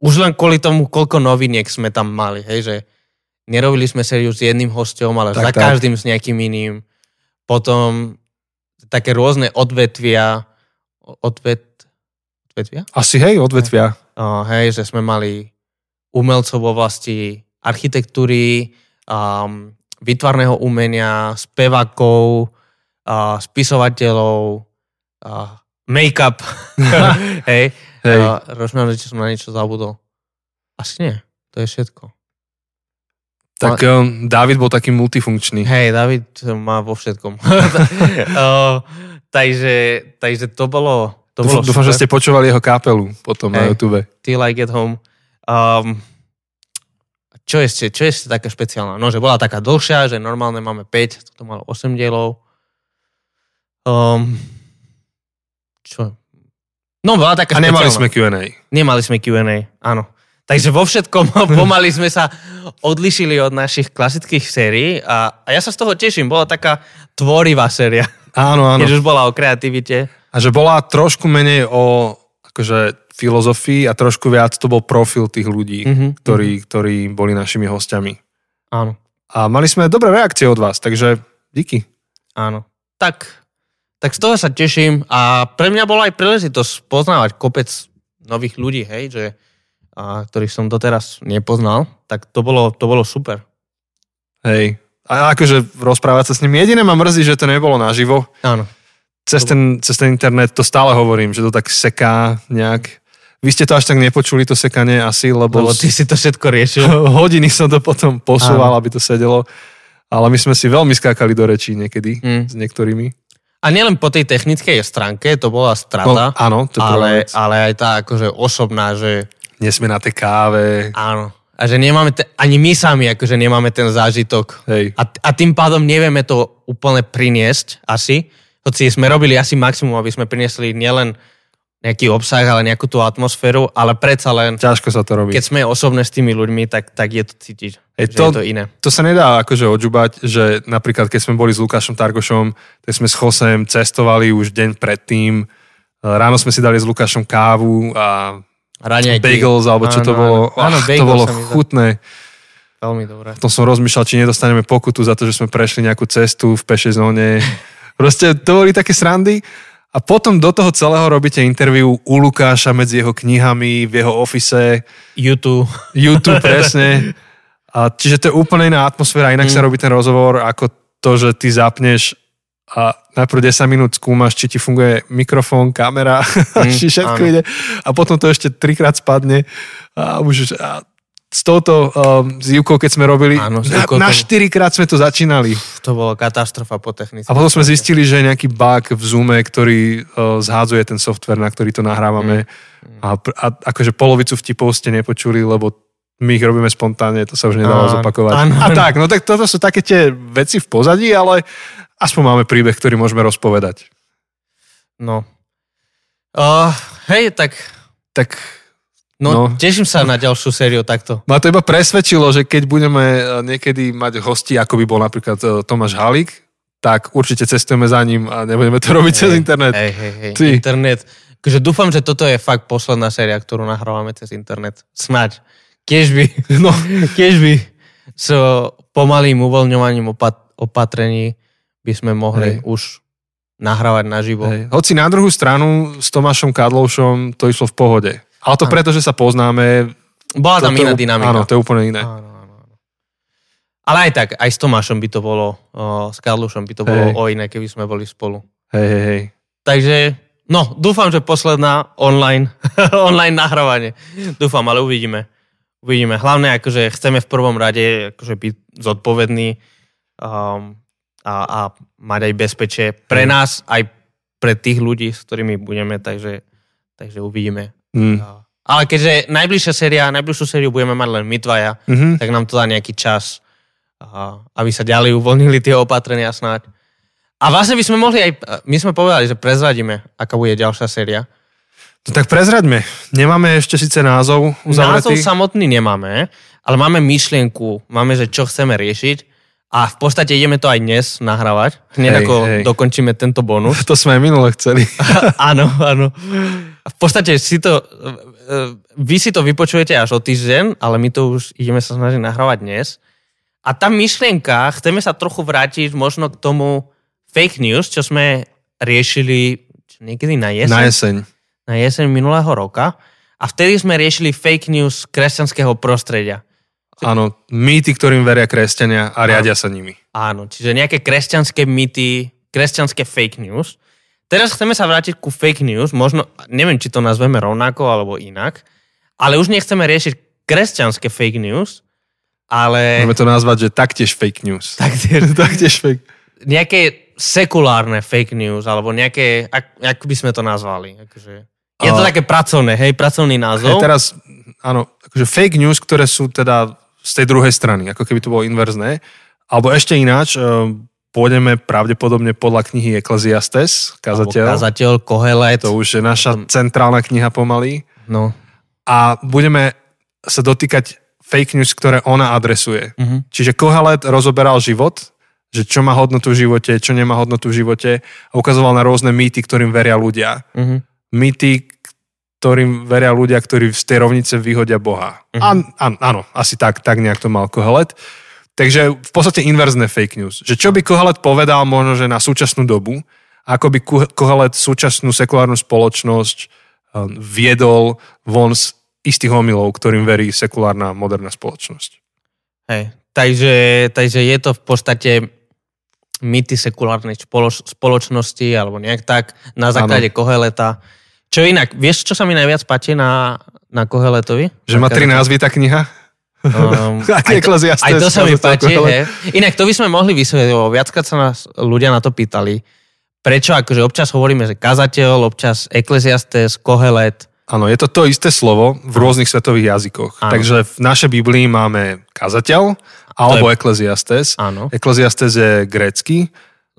Už len kvôli tomu, koľko noviniek sme tam mali, hej, že nerobili sme sériu s jedným hostom, ale Tak, za tak. každým s nejakým iným. Potom také rôzne odvetvia, odvet, odvetvia? Asi hej, odvetvia. Uh, hej, že sme mali umelcov v oblasti architektúry, um, výtvarného umenia, spevákov, uh, spisovateľov, uh, make-up. hej, Hej. Uh, rozmýšľam, či som na niečo zabudol. Asi nie, to je všetko. Tak um, David bol taký multifunkčný. Hej, David má vo všetkom. uh, takže, takže to bolo, to bolo Dúfam, dúfam, že ste počúvali jeho kapelu potom na Hej. YouTube. Till I Get Home. Um, čo ešte, čo ešte také špeciálne? No, že bola taká dlhšia, že normálne máme 5, toto malo 8 dielov. Um, čo? No, bola taká A nemali sme špeciálna. Q&A. Nemali sme Q&A, áno. Takže vo všetkom pomaly sme sa odlišili od našich klasických sérií a, a ja sa z toho teším. Bola taká tvorivá séria, Áno, áno. keď už bola o kreativite. A že bola trošku menej o akože, filozofii a trošku viac to bol profil tých ľudí, Mhm, ktorí, ktorí boli našimi hostiami. Áno, A mali sme dobré reakcie od vás, takže díky. áno. Tak Tak z toho sa teším a pre mňa bola aj príležitosť poznávať kopec nových ľudí, hej, že, a, ktorých som doteraz nepoznal, tak to bolo, to bolo super. Hej. A akože rozprávať sa s ním. Jediné ma mrzí, že to nebolo naživo. Áno. Cez ten, cez ten internet to stále hovorím, že to tak seká nejak. Vy ste to až tak nepočuli, to sekanie asi, lebo, Lebo ty si to všetko riešil. hodiny som to potom posúval, aby to sedelo. Ale my sme si veľmi skákali do rečí niekedy Mm. s niektorými. A nielen po tej technickej stránke, to bola No, strata, áno, to ale, ale aj tá akože osobná, že Nie sme na tej káve. áno. A že nemáme, te, ani my sami akože nemáme ten zážitok. Hej. A, a tým pádom nevieme to úplne priniesť asi. Hoci sme robili asi maximum, aby sme priniesli nielen nejaký obsah, ale nejakú tú atmosféru, ale predsa len, Ťažko sa to robí. keď sme osobné s tými ľuďmi, tak, tak je to cítiť, že to- je to iné. To sa nedá akože odžubať, že napríklad keď sme boli s Lukášom Targošom, tak sme s Chosem cestovali už deň predtým. Ráno sme si dali s Lukášom kávu a Raňajky. bagels, alebo čo to Áno, bolo. Áno, áno Ach, to bolo chutné. Veľmi dobré. Potom som rozmýšľal, či nedostaneme pokutu za to, že sme prešli nejakú cestu v pešej zóne. Proste to boli také srandy. A potom do toho celého robíte interviu u Lukáša medzi jeho knihami, v jeho ofise, YouTube. YouTube presne. A čiže to je úplne iná atmosféra, inak mm. sa robí ten rozhovor ako to, že ty zapneš a najprv 10 minút skúmaš, či ti funguje mikrofón, kamera, mm, či všetko áno. ide a potom to ešte trikrát spadne a už a s touto um, s Jukou, keď sme robili, Áno, na, Jukou na to- 4 krát sme to začínali. To bolo katastrofa po technice. A potom sme zistili, že je nejaký bug v Zoome, ktorý uh, zhádzuje ten software, na ktorý to nahrávame. Mm. A, a akože polovicu vtipov ste nepočuli, lebo my ich robíme spontánne, to sa už nedalo Áno, zopakovať. áno. A tak, no tak toto sú také tie veci v pozadí, ale aspoň máme príbeh, ktorý môžeme rozpovedať. No. Uh, hej, tak Tak no, No. teším sa na ďalšiu sériu takto. ma to iba presvedčilo, že keď budeme uh, niekedy mať hosti, ako by bol napríklad uh, Tomáš Halík, tak určite cestujeme za ním a nebudeme to robiť cez internet. Hej, hej, hej. Ty. Internet. Takže dúfam, že toto je fakt posledná séria, ktorú nahrávame cez internet. Snáď. Keď by. No, Keď by. So pomalým uvoľňovaním opat- opatrení by sme mohli Hej. už nahrávať naživo. Hej. Hoci na druhú stranu s Tomášom Kadloušom to išlo v pohode. Ale to Áno. preto, že sa poznáme. Bola tam to, iná dynamika. Áno, to je úplne iné. Áno, áno, áno. Ale aj tak, aj s Tomášom by to bolo, o, s Karlušom by to bolo Hej. o iné, keby sme boli spolu. Hej, hej, hej. Takže, no, dúfam, že posledná online, online nahrávanie. Dúfam, ale uvidíme. Uvidíme. Hlavne, akože chceme v prvom rade akože byť zodpovední um, a, a mať aj bezpečie pre Hej. nás, aj pre tých ľudí, s ktorými budeme, takže, takže uvidíme. Mm. Ale keďže najbližšia séria, najbližšiu sériu budeme mať len my dvaja, Mhm. tak nám to dá nejaký čas, aby sa ďalej uvoľnili tie opatrenia snáď. A vlastne by sme mohli aj, my sme povedali, že prezradíme, aká bude ďalšia séria. No tak prezraďme. Nemáme ešte síce názov Názov uzavretý. samotný nemáme, ale máme myšlienku, máme, že čo chceme riešiť a v podstate ideme to aj dnes nahrávať, hneď Hej, ako hej. dokončíme tento bonus. To sme aj minule chceli. áno, áno. V podstate si to, e, vy si to vypočujete až o týždeň, ale my to už ideme sa snažiť nahrávať dnes. A tá myšlienka, chceme sa trochu vrátiť možno k tomu fake news, čo sme riešili niekedy na jeseň, Na jeseň. na jeseň minulého roka. A vtedy sme riešili fake news kresťanského prostredia. Áno, mýty, ktorým veria kresťania a riadia sa nimi. Áno, čiže nejaké kresťanské mýty, kresťanské fake news. Teraz chceme sa vrátiť ku fake news, možno, neviem, či to nazveme rovnako alebo inak, ale už nechceme riešiť kresťanské fake news, ale Môžeme to nazvať, že taktiež fake news. taktiež taktiež fake. nejaké sekulárne fake news, alebo nejaké, ak, ako by sme to nazvali. Akože, je to také pracovné, hej, pracovný Hej, názov. teraz, áno, akože fake news, ktoré sú teda z tej druhej strany, ako keby to bolo inverzné. Alebo ešte ináč, eh, pôjdeme pravdepodobne podľa knihy Ecclesiastes, Alebo kazateľ. kazateľ, Kohelet. To už je naša Potom- centrálna kniha pomaly. No. A budeme sa dotýkať fake news, ktoré ona adresuje. Mhm. Čiže Kohelet rozoberal život, že čo má hodnotu v živote, čo nemá hodnotu v živote a ukazoval na rôzne mýty, ktorým veria ľudia. Mhm. Mýty, ktorým veria ľudia, ktorí z tej rovnice vyhodia Boha. Mhm. A, a, áno, asi tak, tak nejak to mal Kohelet. Takže v podstate inverzné fake news. Že čo by Kohelet povedal možno, že na súčasnú dobu ako by Kohelet súčasnú sekulárnu spoločnosť um, viedol von z istých omylov, ktorým verí sekulárna moderná spoločnosť. Hej. Takže, takže je to v podstate mýty sekulárnej spoloč- spoločnosti alebo nejak tak na základe ano. Koheleta. Čo inak, vieš, čo sa mi najviac páči na, na Koheletovi? Že má tri názvy tá kniha? Um, aj, to, aj to sa mi páči. He. Inak to by sme mohli vysvetliť, lebo viackrát sa nás ľudia na to pýtali. Prečo akože občas hovoríme, že kazateľ, občas ekleziastes, kohelet, Áno, je to to isté slovo v rôznych svetových jazykoch. Áno. Takže v našej Biblii máme kazateľ alebo je... ekleziastes. Áno. Ekleziastes je grécky.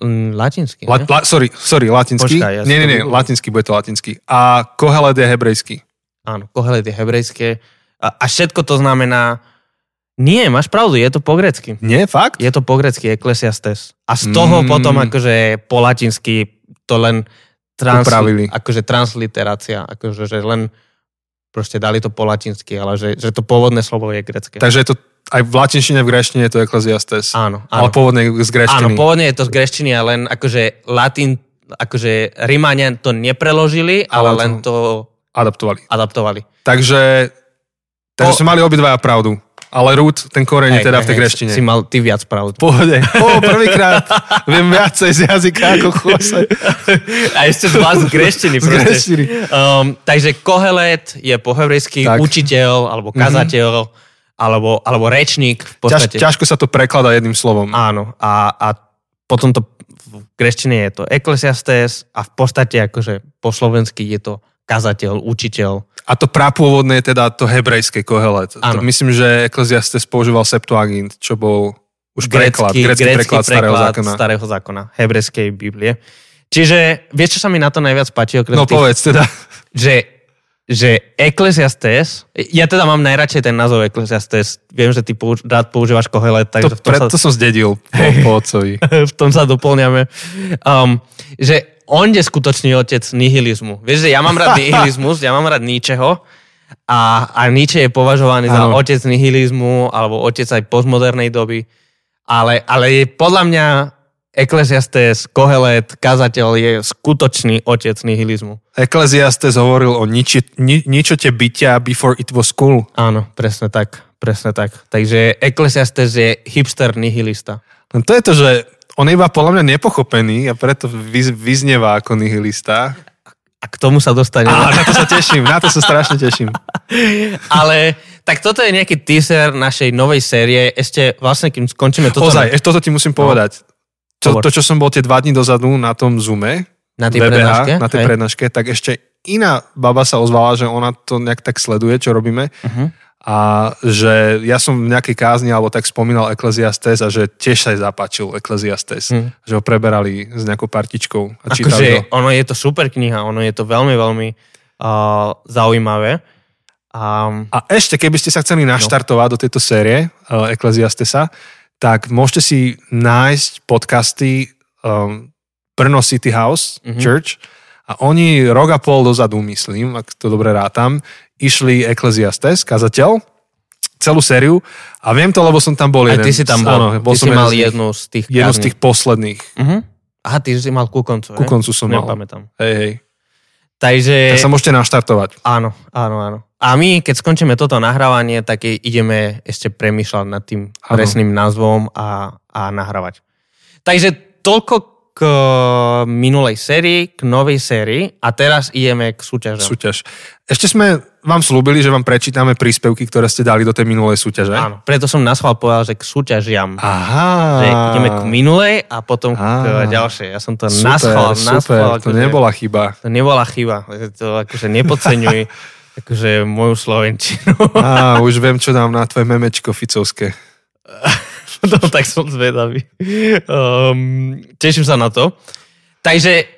Mm, latinský, la, la, sorry, sorry, latinský. Počkaj, ja nie, nie, nie, latinský, bude to latinský. A kohelet je hebrejský. Áno, kohelet je hebrejské. A, a všetko to znamená... Nie, máš pravdu, je to po grecky. Nie, fakt? Je to po grecky, ekleziastes. A z toho mm. potom akože po latinsky to len trans, upravili. akože transliterácia, akože že len proste dali to po latinsky, ale že, že to pôvodné slovo je grecké. Takže je to aj v latinčine, v greštine je to ekleziastes. Áno, áno. Ale pôvodne z greštiny. Áno, pôvodne je to z greštiny, ale len akože latin, akože Rímania to nepreložili, ale, ale len to adaptovali. adaptovali. Takže, takže po... sme mali obidvaja pravdu. Ale root, ten koreň je teda hej, v tej greštine. Si mal ty viac pravdu. Pohode. O, prvýkrát viem viacej z jazyka ako Jose. A ešte z vás z greštiny. Z greštiny. Um, takže Kohelet je po hebrejsky učiteľ alebo kazateľ. Mm-hmm alebo, alebo rečník v podstate. Ťaž, ťažko sa to prekladá jedným slovom. Áno. A, a potom to v greštine je to eklesiastes a v podstate akože po slovensky je to kazateľ, učiteľ. A to prapôvodné je teda to hebrejské kohelet. To myslím, že Ecclesiastes používal Septuagint, čo bol už grécky, preklad, grécky preklad, preklad starého zákona. starého zákona, hebrejskej Biblie. Čiže vieš, čo sa mi na to najviac páči? Okrem no tých, povedz teda. Že, že Ecclesiastes, ja teda mám najradšej ten názov Ecclesiastes, viem, že ty použ, rád používaš kohelet, takže to, v tom preto sa, som zdedil po, po otcovi. v tom sa doplňame. Um, že on je skutočný otec nihilizmu. Vieš, že ja mám rád nihilizmus, ja mám rád ničeho a, a Nietzsche je považovaný ano. za otec nihilizmu alebo otec aj postmodernej doby, ale, ale je podľa mňa Eklesiastes, Kohelet, kazateľ je skutočný otec nihilizmu. Eklesiastes hovoril o niči, ni, ničote bytia before it was cool. Áno, presne tak, presne tak. Takže Eklesiastes je hipster nihilista. No to je to, že on je iba podľa mňa nepochopený a preto vyz, vyznieva ako nihilista. A k tomu sa dostane. Á, na to sa teším, na to sa strašne teším. Ale tak toto je nejaký teaser našej novej série. Ešte vlastne, kým skončíme toto... Ozaj, ešte toto ti musím povedať. To, to, čo som bol tie dva dní dozadu na tom Zoome, na tej prednáške, na tej prednáške, tak ešte iná baba sa ozvala, že ona to nejak tak sleduje, čo robíme. Uh-huh a že ja som v nejakej kázni alebo tak spomínal Ecclesiastes a že tiež sa jej zapáčil Ecclesiastes, hmm. že ho preberali s nejakou partičkou a čítali akože, ono je to super kniha, ono je to veľmi, veľmi uh, zaujímavé. Um, a ešte, keby ste sa chceli no. naštartovať no. do tejto série uh, Ecclesiastesa, tak môžete si nájsť podcasty um, Brno City House mm-hmm. Church a oni rok a pol dozadu, myslím, ak to dobre rátam, išli Ecclesiastes, kazateľ, celú sériu a viem to, lebo som tam bol jeden. Aj ty si tam bol, áno, bol ty som si mal jednu z tých Jednu z tých posledných. Uh-huh. Aha, ty si mal ku koncu, Ku koncu som mal. Nepamätám. Hej, hej. Takže... Tak sa môžete naštartovať. Áno, áno, áno. A my, keď skončíme toto nahrávanie, tak ideme ešte premýšľať nad tým áno. presným názvom a, a nahrávať. Takže toľko k eh, minulej sérii, k novej sérii a teraz ideme k súťažom. Súťaž. Ešte sme vám slúbili, že vám prečítame príspevky, ktoré ste dali do tej minulej súťaže. Áno, preto som naschval povedal, že k súťažiam. Aha. Že ideme k minulej a potom Aha. k ďalšej. Ja som to super, naschval, naschval. Super, to akože, nebola chyba. To nebola chyba. To akože nepodceňuj akože moju slovenčinu. Á, už viem, čo dám na tvoje memečko ficovské. no tak som zvedavý. Um, teším sa na to. Takže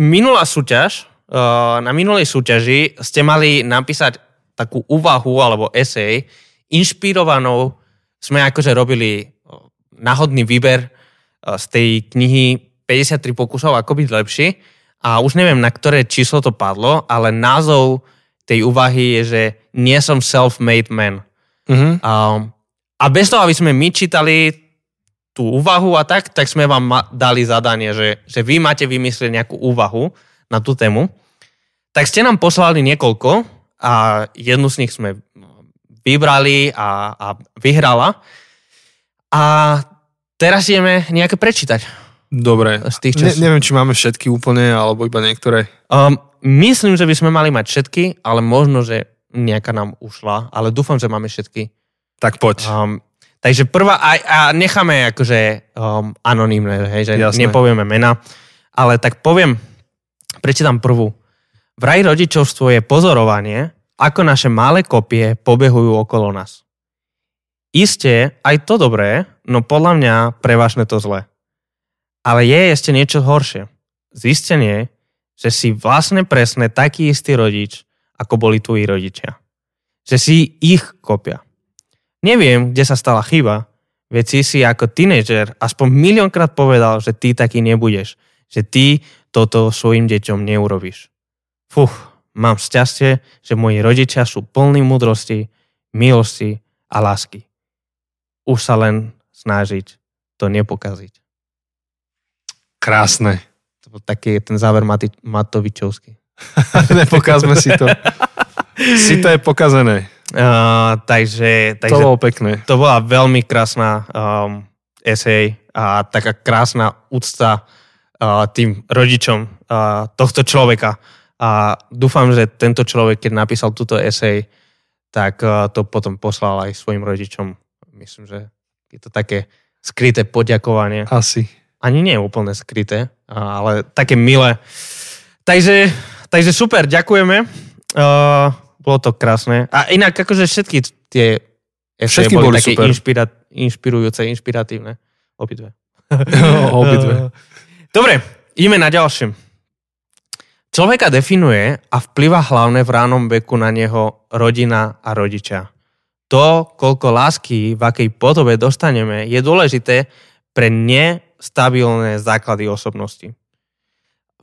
minulá súťaž, uh, na minulej súťaži ste mali napísať takú úvahu alebo esej inšpirovanou, sme akože robili uh, náhodný výber uh, z tej knihy 53 pokusov, ako byť lepší. A už neviem, na ktoré číslo to padlo, ale názov tej úvahy je, že nie som self-made man. Mm-hmm. Um, a bez toho, aby sme my čítali tú úvahu a tak, tak sme vám ma- dali zadanie, že, že vy máte vymyslieť nejakú úvahu na tú tému. Tak ste nám poslali niekoľko a jednu z nich sme vybrali a, a vyhrala. A teraz ideme nejaké prečítať. Dobre. Z tých, Ne, neviem, či máme všetky úplne, alebo iba niektoré. Um, myslím, že by sme mali mať všetky, ale možno, že nejaká nám ušla, ale dúfam, že máme všetky. Tak poď. Um, takže prvá, a, a necháme akože um, anonimné, hej, že Jasné. nepovieme mena, ale tak poviem, prečítam prvú. Vraj rodičovstvo je pozorovanie, ako naše malé kopie pobehujú okolo nás. Isté, aj to dobré, no podľa mňa prevažne to zlé. Ale je ešte niečo horšie. Zistenie, že si vlastne presne taký istý rodič, ako boli tvoji rodičia. Že si ich kopia. Neviem, kde sa stala chyba, veď si si ako tínedžer aspoň miliónkrát povedal, že ty taký nebudeš. Že ty toto svojim deťom neurobíš. Fuch, mám šťastie, že moji rodičia sú plní múdrosti, milosti a lásky. Už sa len snažiť to nepokaziť. Krásne. To bol taký ten záver Mati- Matovičovský. Nepokázme si to. si to je pokazené. Uh, takže, takže to bolo pekné. to bola veľmi krásna um, esej a taká krásna úcta uh, tým rodičom uh, tohto človeka. A dúfam, že tento človek, keď napísal túto esej, tak uh, to potom poslal aj svojim rodičom. Myslím, že je to také skryté poďakovanie. Asi. Ani nie je úplne skryté, ale také milé. Takže, takže super, ďakujeme. Uh, bolo to krásne. A inak akože všetky tie eseje Všetky boli, boli také super. inšpira- inšpirujúce, inšpiratívne. Obidve. Obidve. Dobre, ideme na ďalšie. Človeka definuje a vplyva hlavne v ránom veku na neho rodina a rodičia. To, koľko lásky v akej podobe dostaneme, je dôležité pre nestabilné základy osobnosti.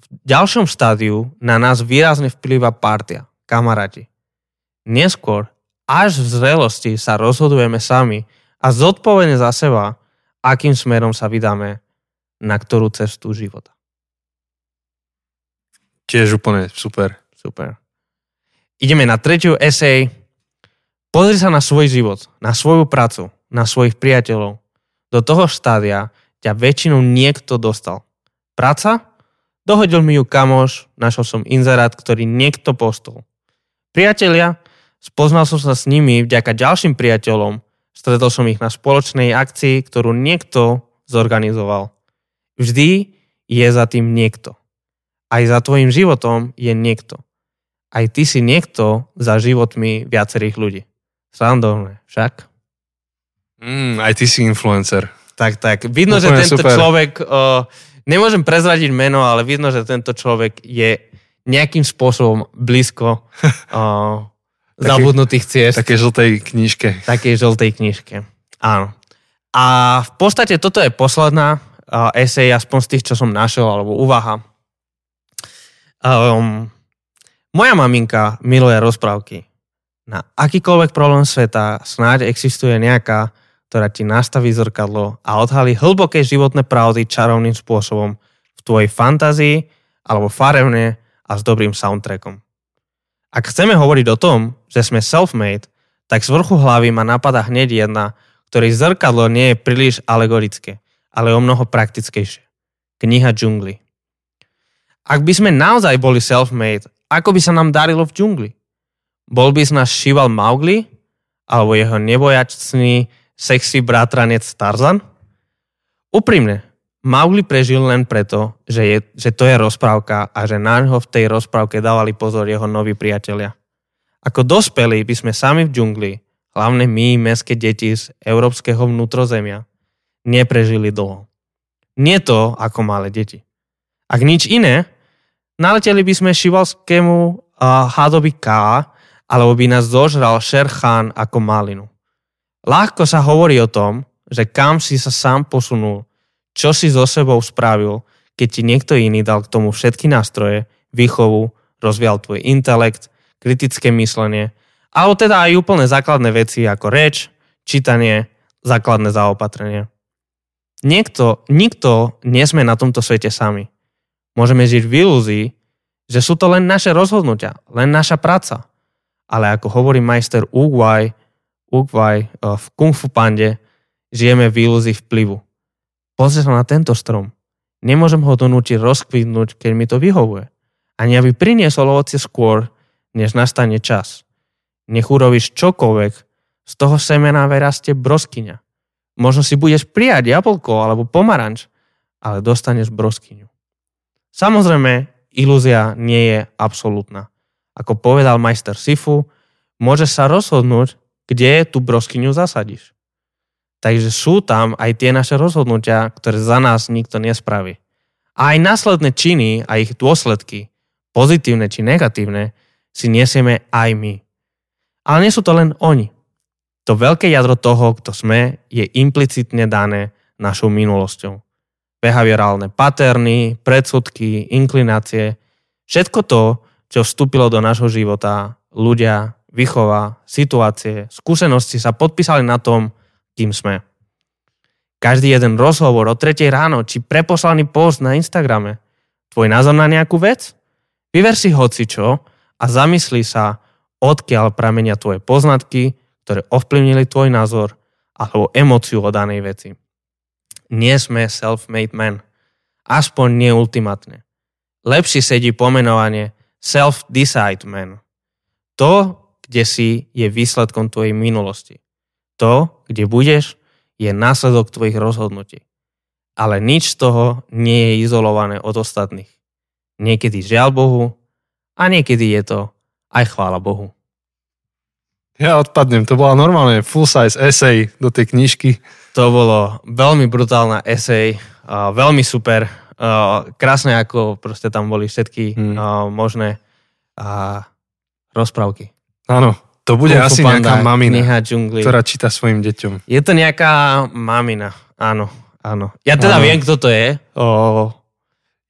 V ďalšom štádiu na nás výrazne vplyva partia, kamaráti. Neskôr, až v zrelosti sa rozhodujeme sami a zodpovedne za seba, akým smerom sa vydáme na ktorú cestu života. Tiež úplne super. Super. Ideme na tretiu esej. Pozri sa na svoj život, na svoju prácu, na svojich priateľov. Do toho štádia ťa väčšinou niekto dostal. Práca? Dohodil mi ju kamoš, našiel som inzerát, ktorý niekto postol. Priatelia? Spoznal som sa s nimi vďaka ďalším priateľom. Stretol som ich na spoločnej akcii, ktorú niekto zorganizoval. Vždy je za tým niekto. Aj za tvojim životom je niekto. Aj ty si niekto za životmi viacerých ľudí. Srandovné, však? Mm, aj ty si influencer. Tak, tak. Vidno, že Úplne tento super. človek, uh, nemôžem prezradiť meno, ale vidno, že tento človek je nejakým spôsobom blízko uh, zabudnutých ciest. Také žltej knižke. takej žltej knižke. Áno. A v podstate toto je posledná uh, esej, aspoň z tých, čo som našiel, alebo úvaha. Um, moja maminka miluje rozprávky. Na akýkoľvek problém sveta snáď existuje nejaká, ktorá ti nastaví zrkadlo a odhalí hlboké životné pravdy čarovným spôsobom v tvojej fantázii alebo farevne a s dobrým soundtrackom. Ak chceme hovoriť o tom, že sme self-made, tak z vrchu hlavy ma napadá hneď jedna, ktorej zrkadlo nie je príliš alegorické, ale o mnoho praktickejšie. Kniha džungly. Ak by sme naozaj boli self-made, ako by sa nám darilo v džungli? Bol by z nás šíval Mowgli? Alebo jeho nebojačný, sexy bratranec Tarzan? Úprimne, Mowgli prežil len preto, že, je, že to je rozprávka a že na ňo v tej rozprávke dávali pozor jeho noví priatelia. Ako dospelí by sme sami v džungli, hlavne my, mestské deti z európskeho vnútrozemia, neprežili dlho. Nie to ako malé deti. Ak nič iné, naleteli by sme šivalskému uh, hádovi K, alebo by nás zožral Sher Khan ako malinu. Ľahko sa hovorí o tom, že kam si sa sám posunul, čo si so sebou spravil, keď ti niekto iný dal k tomu všetky nástroje, výchovu, rozvial tvoj intelekt, kritické myslenie, alebo teda aj úplne základné veci ako reč, čítanie, základné zaopatrenie. Niekto, nikto nie sme na tomto svete sami. Môžeme žiť v ilúzii, že sú to len naše rozhodnutia, len naša práca. Ale ako hovorí majster Ugwai, Ugwai eh, v Kung Fu Pande, žijeme v ilúzii vplyvu. Pozri sa na tento strom. Nemôžem ho donútiť rozkvitnúť, keď mi to vyhovuje. Ani aby priniesol ovocie skôr, než nastane čas. Nech urobíš čokoľvek, z toho semena vyrastie broskyňa. Možno si budeš prijať jablko alebo pomaranč, ale dostaneš broskyňu. Samozrejme, ilúzia nie je absolútna. Ako povedal majster Sifu, môžeš sa rozhodnúť, kde tú broskyňu zasadíš. Takže sú tam aj tie naše rozhodnutia, ktoré za nás nikto nespraví. A aj následné činy a ich dôsledky, pozitívne či negatívne, si nesieme aj my. Ale nie sú to len oni. To veľké jadro toho, kto sme, je implicitne dané našou minulosťou. Behaviorálne paterny, predsudky, inklinácie, všetko to, čo vstúpilo do nášho života, ľudia, výchova, situácie, skúsenosti sa podpísali na tom, kým sme. Každý jeden rozhovor o 3 ráno či preposlaný post na Instagrame, tvoj názor na nejakú vec? Vyver si hocičo a zamysli sa, odkiaľ pramenia tvoje poznatky, ktoré ovplyvnili tvoj názor alebo emóciu o danej veci. Nie sme self-made men. Aspoň nie ultimátne. Lepšie sedí pomenovanie self-decide man. To, kde si, je výsledkom tvojej minulosti. To, kde budeš, je následok tvojich rozhodnutí. Ale nič z toho nie je izolované od ostatných. Niekedy žiaľ Bohu a niekedy je to aj chvála Bohu. Ja odpadnem, to bola normálne full size essay do tej knižky. To bolo veľmi brutálna essay, uh, veľmi super, uh, krásne ako proste tam boli všetky hmm. uh, možné uh, rozprávky. Áno, to bude Kung asi Panda, nejaká mamina, ktorá číta svojim deťom. Je to nejaká mamina, áno, áno. Ja teda áno. viem, kto to je. O...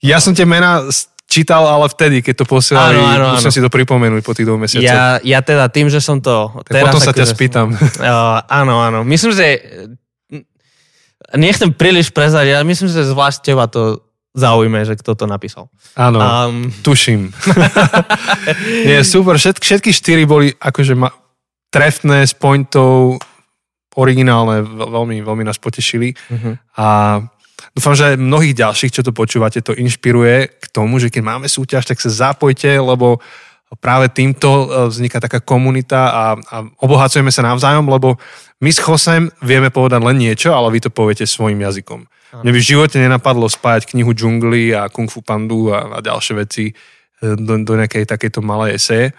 Ja som tie mená čítal, ale vtedy, keď to posielali, áno, áno, musím áno. si to pripomenúť po tých dvoch mesiacoch. Ja, ja teda tým, že som to... Tak teraz potom sa ťa spýtam. Uh, áno, áno. Myslím, že nechcem príliš prezať, ja myslím, že zvlášť teba to zaujme, že kto to napísal. Áno, um... tuším. Nie, super, všetky, všetky štyri boli akože ma, trefné s pointou, originálne, veľmi, veľmi nás potešili. Uh-huh. A Dúfam, že mnohých ďalších, čo to počúvate, to inšpiruje k tomu, že keď máme súťaž, tak sa zapojte, lebo práve týmto e, vzniká taká komunita a, a obohacujeme sa navzájom, lebo my s Chosem vieme povedať len niečo, ale vy to poviete svojim jazykom. Mne by v živote nenapadlo spájať knihu džungli a Kung Fu Pandu a, a ďalšie veci e, do, do nejakej takejto malej eseje.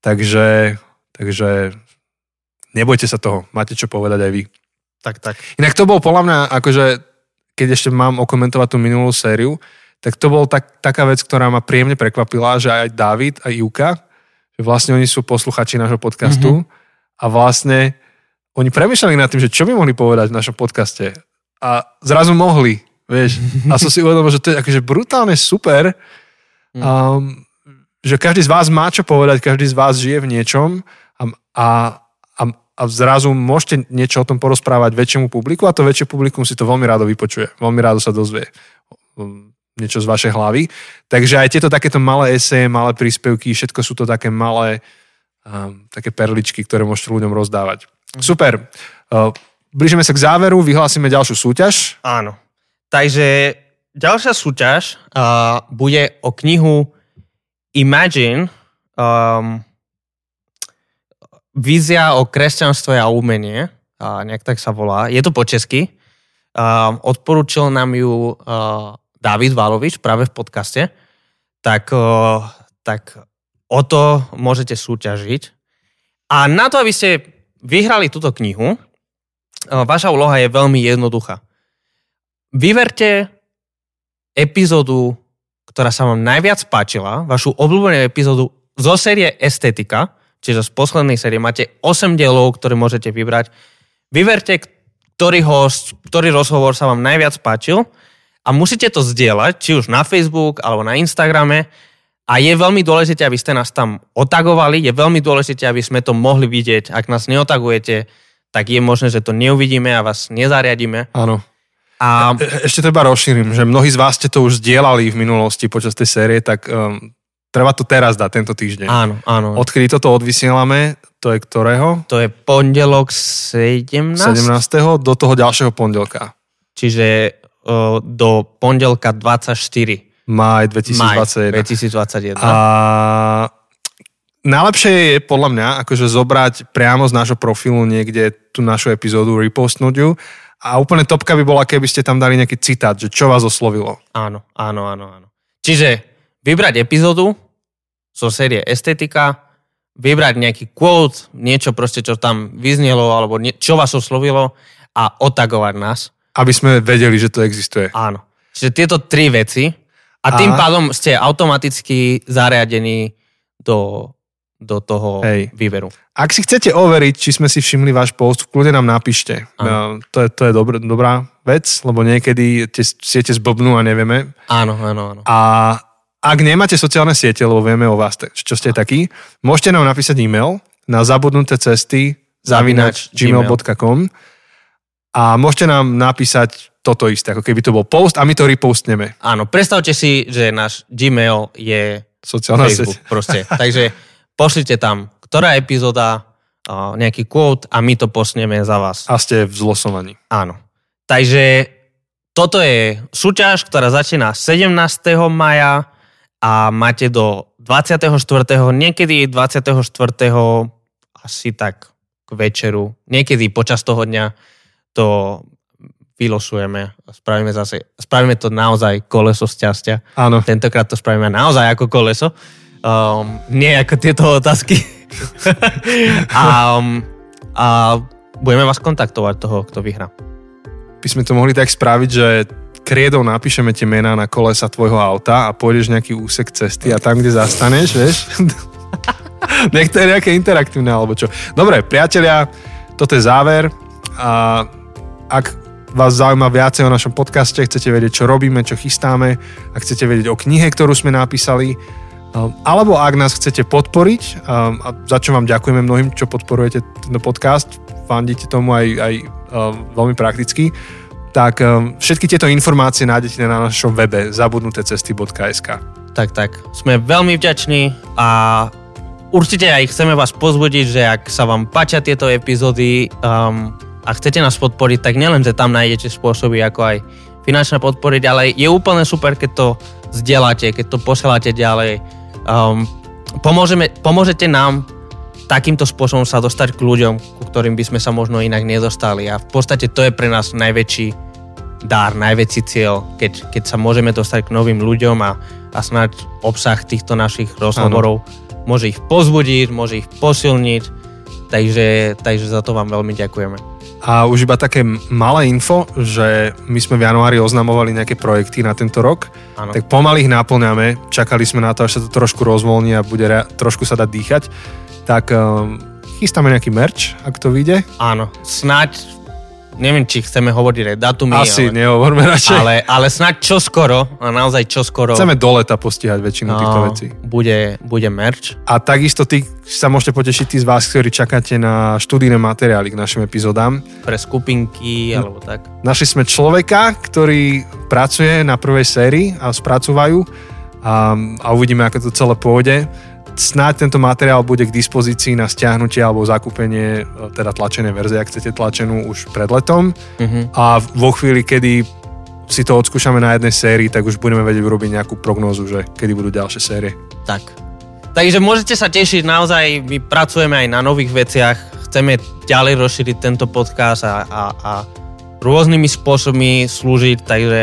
Takže, takže nebojte sa toho, máte čo povedať aj vy. Tak, tak. Inak to bol podľa mňa akože keď ešte mám okomentovať tú minulú sériu, tak to bol tak, taká vec, ktorá ma príjemne prekvapila, že aj David, aj Juka, že vlastne oni sú posluchači nášho podcastu mm-hmm. a vlastne oni premýšľali nad tým, že čo by mohli povedať v našom podcaste. A zrazu mohli, vieš. A som si uvedomil, že to je akože brutálne super, um, že každý z vás má čo povedať, každý z vás žije v niečom a, a, a zrazu môžete niečo o tom porozprávať väčšiemu publiku a to väčšie publikum si to veľmi rádo vypočuje. Veľmi rádo sa dozvie um, niečo z vašej hlavy. Takže aj tieto takéto malé eseje, malé príspevky, všetko sú to také malé um, také perličky, ktoré môžete ľuďom rozdávať. Super. Uh, blížime sa k záveru, vyhlásime ďalšiu súťaž. Áno. Takže ďalšia súťaž uh, bude o knihu Imagine um, Vízia o kresťanstve a umenie, a nejak tak sa volá. Je to po česky. Uh, odporúčil nám ju uh, David Valovič práve v podcaste. Tak, uh, tak o to môžete súťažiť. A na to, aby ste vyhrali túto knihu, uh, vaša úloha je veľmi jednoduchá. Vyberte epizódu, ktorá sa vám najviac páčila, vašu obľúbenú epizódu zo série Estetika, čiže z poslednej série máte 8 dielov, ktoré môžete vybrať. Vyberte, ktorý host, ktorý rozhovor sa vám najviac páčil a musíte to zdieľať, či už na Facebook alebo na Instagrame a je veľmi dôležité, aby ste nás tam otagovali, je veľmi dôležité, aby sme to mohli vidieť. Ak nás neotagujete, tak je možné, že to neuvidíme a vás nezariadíme. Áno. A A E- Ešte to iba rozšírim, že mnohí z vás ste to už zdieľali v minulosti počas tej série, tak um, treba to teraz dať, tento týždeň. áno, áno. Odkedy toto odvysielame, to je ktorého? To je pondelok 17. 17. do toho ďalšieho pondelka. Čiže uh, do pondelka 24. Maj Maj 2021. 2021. A najlepšie je podľa mňa akože zobrať priamo z nášho profilu niekde tú našu epizódu, repostnúť ju a úplne topka by bola, keby ste tam dali nejaký citát, že čo vás oslovilo. Áno, áno, áno, áno. Čiže vybrať epizódu zo série Estetika, vybrať nejaký quote, niečo proste, čo tam vyznelo, alebo nie, čo vás oslovilo a otagovať nás. Aby sme vedeli, že to existuje. Áno. Čiže tieto tri veci a tým A- pádom ste automaticky zariadení do, do toho Hej. výberu. Ak si chcete overiť, či sme si všimli váš post, kľudne nám napíšte. Áno. No, to je, to je dobr, dobrá vec, lebo niekedy tie siete zblbnú a nevieme. Áno, áno, áno. A ak nemáte sociálne siete, lebo vieme o vás, čo ste takí, môžete nám napísať e-mail na zabudnuté cesty zavinač gmail.com a môžete nám napísať toto isté, ako keby to bol post a my to repostneme. Áno, predstavte si, že náš Gmail je Sociálna Facebook sieť. proste. Takže pošlite tam, ktorá epizóda, nejaký quote a my to posneme za vás. A ste v zlosovaní. Áno. Takže toto je súťaž, ktorá začína 17. maja a máte do 24. niekedy 24. asi tak k večeru, niekedy počas toho dňa to vylosujeme a spravíme zase, spravíme to naozaj koleso šťastia. Áno. Tentokrát to spravíme naozaj ako koleso. Um, nie ako tieto otázky. a, um, a budeme vás kontaktovať toho, kto vyhrá. By sme to mohli tak spraviť, že kriedou napíšeme tie mená na kolesa tvojho auta a pôjdeš nejaký úsek cesty a tam, kde zastaneš, vieš, nech to je nejaké interaktívne alebo čo. Dobre, priatelia, toto je záver a ak vás zaujíma viacej o našom podcaste, chcete vedieť, čo robíme, čo chystáme, ak chcete vedieť o knihe, ktorú sme napísali, alebo ak nás chcete podporiť, um, a za čo vám ďakujeme mnohým, čo podporujete tento podcast, fandíte tomu aj, aj um, veľmi prakticky, tak všetky tieto informácie nájdete na našom webe zabudnutecesty.sk. Tak, tak. Sme veľmi vďační a určite aj chceme vás pozbudiť, že ak sa vám páčia tieto epizódy um, a chcete nás podporiť, tak nielen, že tam nájdete spôsoby, ako aj finančne podporiť, ale je úplne super, keď to zdieľate, keď to posielate ďalej. Um, pomôžeme, pomôžete nám takýmto spôsobom sa dostať k ľuďom, ku ktorým by sme sa možno inak nedostali. A v podstate to je pre nás najväčší dar, najväčší cieľ, keď, keď sa môžeme dostať k novým ľuďom a, a snáď obsah týchto našich rozhovorov môže ich pozbudiť, môže ich posilniť, takže, takže za to vám veľmi ďakujeme. A už iba také malé info, že my sme v januári oznamovali nejaké projekty na tento rok, Áno. tak pomaly ich náplňame. Čakali sme na to, až sa to trošku rozvoľní a bude rea- trošku sa dať dýchať. Tak um, chystáme nejaký merch, ak to vyjde. Áno, snáď, neviem, či chceme hovoriť datumy, Asi ale, nehovorme radšej. ale, ale snáď čoskoro, a naozaj čoskoro Chceme do leta postihať väčšinu týchto no, vecí. bude, bude merch. A takisto tí sa môžete potešiť tí z vás, ktorí čakáte na študijné materiály k našim epizódám. pre skupinky, alebo tak. Našli sme človeka, ktorý pracuje na prvej sérii a spracúvajú a, a uvidíme, ako to celé pôjde. Snáď tento materiál bude k dispozícii na stiahnutie alebo zakúpenie, e, teda tlačené verzie, ak chcete tlačenú už pred letom. Mhm. A vo chvíli, kedy si to odskúšame na jednej sérii, tak už budeme vedieť urobiť nejakú prognózu, že kedy budú ďalšie série. Tak. Takže môžete sa tešiť, naozaj my pracujeme aj na nových veciach, chceme ďalej rozšíriť tento podcast a, a, a rôznymi spôsobmi slúžiť, takže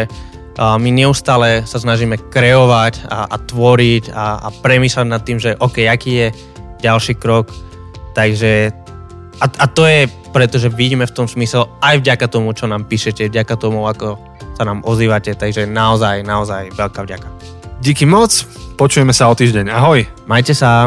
my neustále sa snažíme kreovať a, a tvoriť a, a premýšľať nad tým, že OK, aký je ďalší krok. Takže a, a to je preto, že vidíme v tom smysel aj vďaka tomu, čo nám píšete, vďaka tomu, ako sa nám ozývate, takže naozaj, naozaj veľká vďaka. Díky moc, počujeme sa o týždeň. Ahoj! Majte sa.